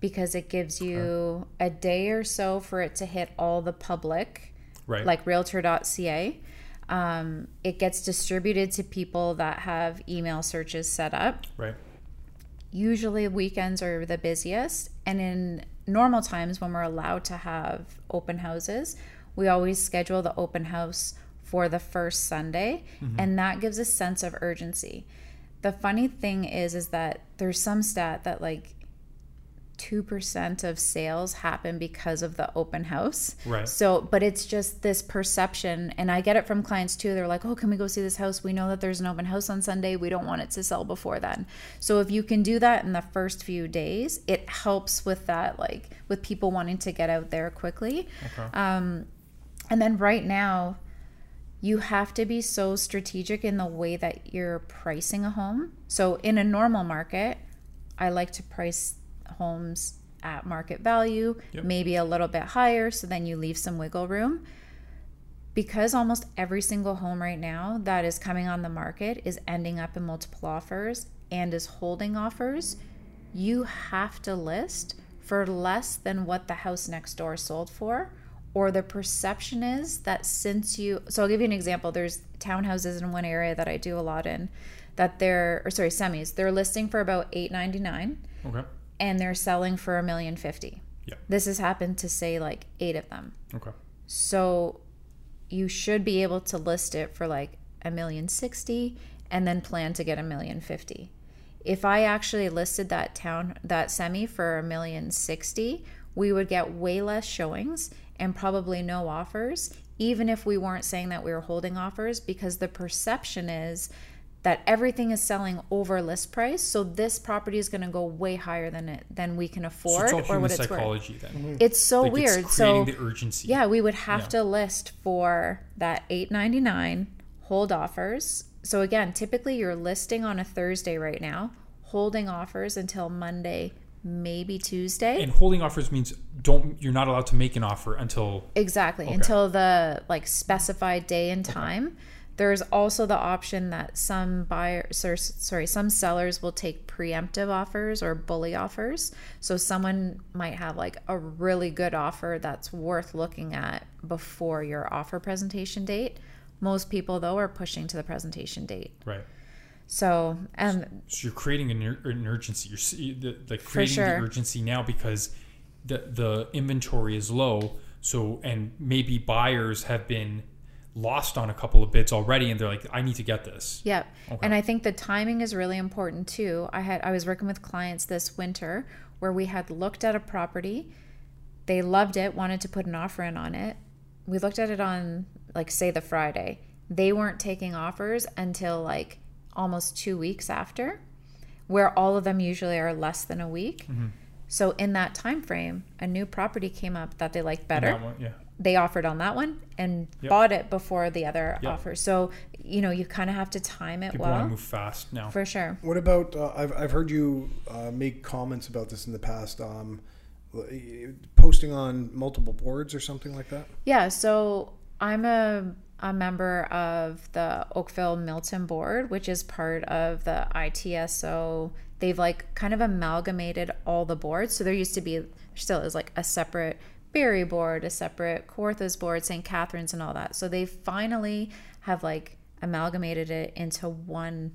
because it gives you a day or so for it to hit all the public Right. like realtor.ca. Um, it gets distributed to people that have email searches set up. right. Usually, weekends are the busiest. And in normal times, when we're allowed to have open houses, we always schedule the open house for the first Sunday. Mm-hmm. And that gives a sense of urgency. The funny thing is, is that there's some stat that like 2% of sales happen because of the open house. Right. So, but it's just this perception. And I get it from clients too. They're like, oh, can we go see this house? We know that there's an open house on Sunday. We don't want it to sell before then. So, if you can do that in the first few days, it helps with that, like with people wanting to get out there quickly. Um, and then right now, you have to be so strategic in the way that you're pricing a home. So, in a normal market, I like to price homes at market value, Yep. maybe a little bit higher, so then you leave some wiggle room. Because almost every single home right now that is coming on the market is ending up in multiple offers and is holding offers, you have to list for less than what the house next door sold for or the perception is that since you so I'll give you an example there's townhouses in one area that I do a lot in that they're or sorry semis they're listing for about 899 Okay. And they're selling for a million fifty Yeah. this has happened to say like 8 of them Okay. so you should be able to list it for like a million sixty and then plan to get a million fifty. If I actually listed that town that semi for a million sixty, we would get way less showings and probably no offers, even if we weren't saying that we were holding offers, because the perception is that everything is selling over list price. So this property is going to go way higher than it than we can So afford it's all or human what it's worth. psychology then. Mm-hmm. It's so Like, weird. It's so the urgency. yeah, we would have Yeah. to list for that eight ninety nine hold offers. So again, typically you're listing on a Thursday right now, holding offers until Monday, maybe Tuesday. And holding offers means don't you're not allowed to make an offer until Exactly. Until the like specified day and time. There's also the option that some buyers, or, sorry, some sellers will take preemptive offers or bully offers. So someone might have like a really good offer that's worth looking at before your offer presentation date. Most people though are pushing to the presentation date. right. So, and So you're creating an, an urgency. You're like creating sure. the urgency now because the the inventory is low. So and maybe buyers have been lost on a couple of bids already, and they're like, I need to get this. Yep. And I think the timing is really important too. I had I was working with clients this winter where we had looked at a property, they loved it, wanted to put an offer in on it. We looked at it on like say the Friday. They weren't taking offers until like almost 2 weeks after, where all of them usually are less than a week. Mm-hmm. So in that time frame, a new property came up that they liked better one- yeah. They offered on that one and Yep. bought it before the other Yep. offer. So, you know, you kind of have to time it People want to well. move fast now. For sure. What about? Uh, I've I've heard you uh, make comments about this in the past. Um, posting on multiple boards or something like that. Yeah. So I'm a, a member of the Oakville Milton board, which is part of the ITSO. They've like kind of amalgamated all the boards. So there used to be, there still is like a separate Barrie board, a separate Kawarthas board, St. Catharines, and all that. So they finally have like amalgamated it into one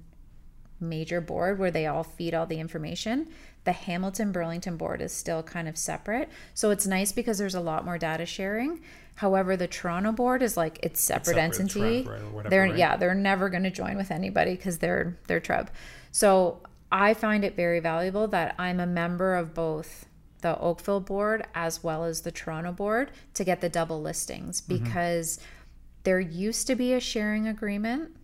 major board where they all feed all the information. The Hamilton Burlington board is still kind of separate. So it's nice because there's a lot more data sharing. However, the Toronto board is like its separate, separate, entity. Treb, right, whatever, they're right? yeah, they're never going to join with anybody because they're they're Trub. So I find it very valuable that I'm a member of both the Oakville board as well as the Toronto board to get the double listings Mm-hmm. because there used to be a sharing agreement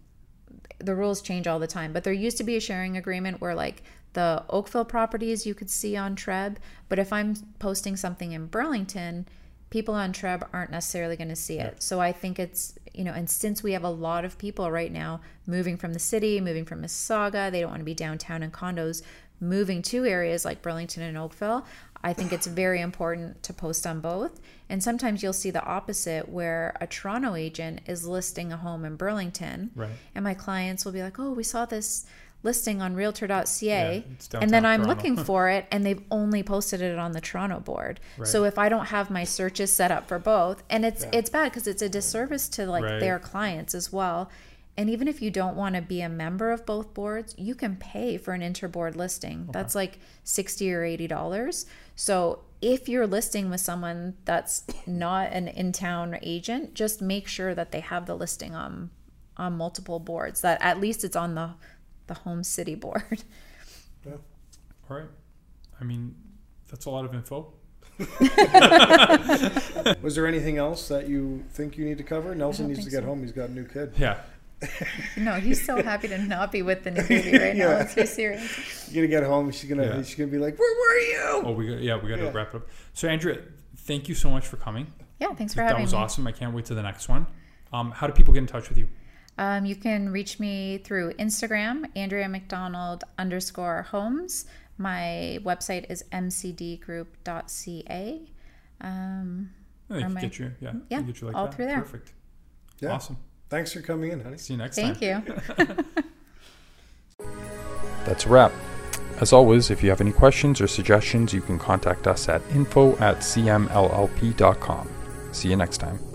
the rules change all the time, but there used to be a sharing agreement where like the Oakville properties you could see on Treb, but if I'm posting something in Burlington, people on Treb aren't necessarily going to see it. So I think it's, you know, and since we have a lot of people right now moving from the city, moving from Mississauga, they don't want to be downtown in condos, moving to areas like Burlington and Oakville, I think it's very important to post on both. And sometimes you'll see the opposite where a Toronto agent is listing a home in Burlington. Right. And my clients will be like, oh, we saw this listing on realtor.ca. Yeah, and then I'm Toronto. looking for it and they've only posted it on the Toronto board. So if I don't have my searches set up for both, and it's it's bad because it's a disservice to like Right. their clients as well. And even if you don't want to be a member of both boards, you can pay for an interboard listing. That's like 60 or 80 dollars. So if you're listing with someone that's not an in-town agent, just make sure that they have the listing on on multiple boards. That at least it's on the the home city board. Yeah. All right. I mean, that's a lot of info. Was there anything else that you think you need to cover? Nelson needs to get so. home. He's got a new kid. Yeah. no, he's so happy to not be with the new baby right now. Yeah. Let's be serious. She's gonna get home. She's gonna Yeah. she's gonna be like, "Where were you?" Oh, we got, yeah, we got to Yeah. wrap it up. So, Andrea, thank you so much for coming. Yeah, thanks for That having me. That was awesome. I can't wait to the next one. Um, how do people get in touch with you? Um, you can reach me through Instagram, Andrea McDonald underscore homes. My website is mcdgroup.ca. Um, I Or can my- get you. Yeah. yeah, can get you like all that. through there. Perfect. Yeah. Awesome. Thanks for coming in, honey. See you next thank time. Thank you. That's a wrap. As always, if you have any questions or suggestions, you can contact us at info at cmllp.com. See you next time.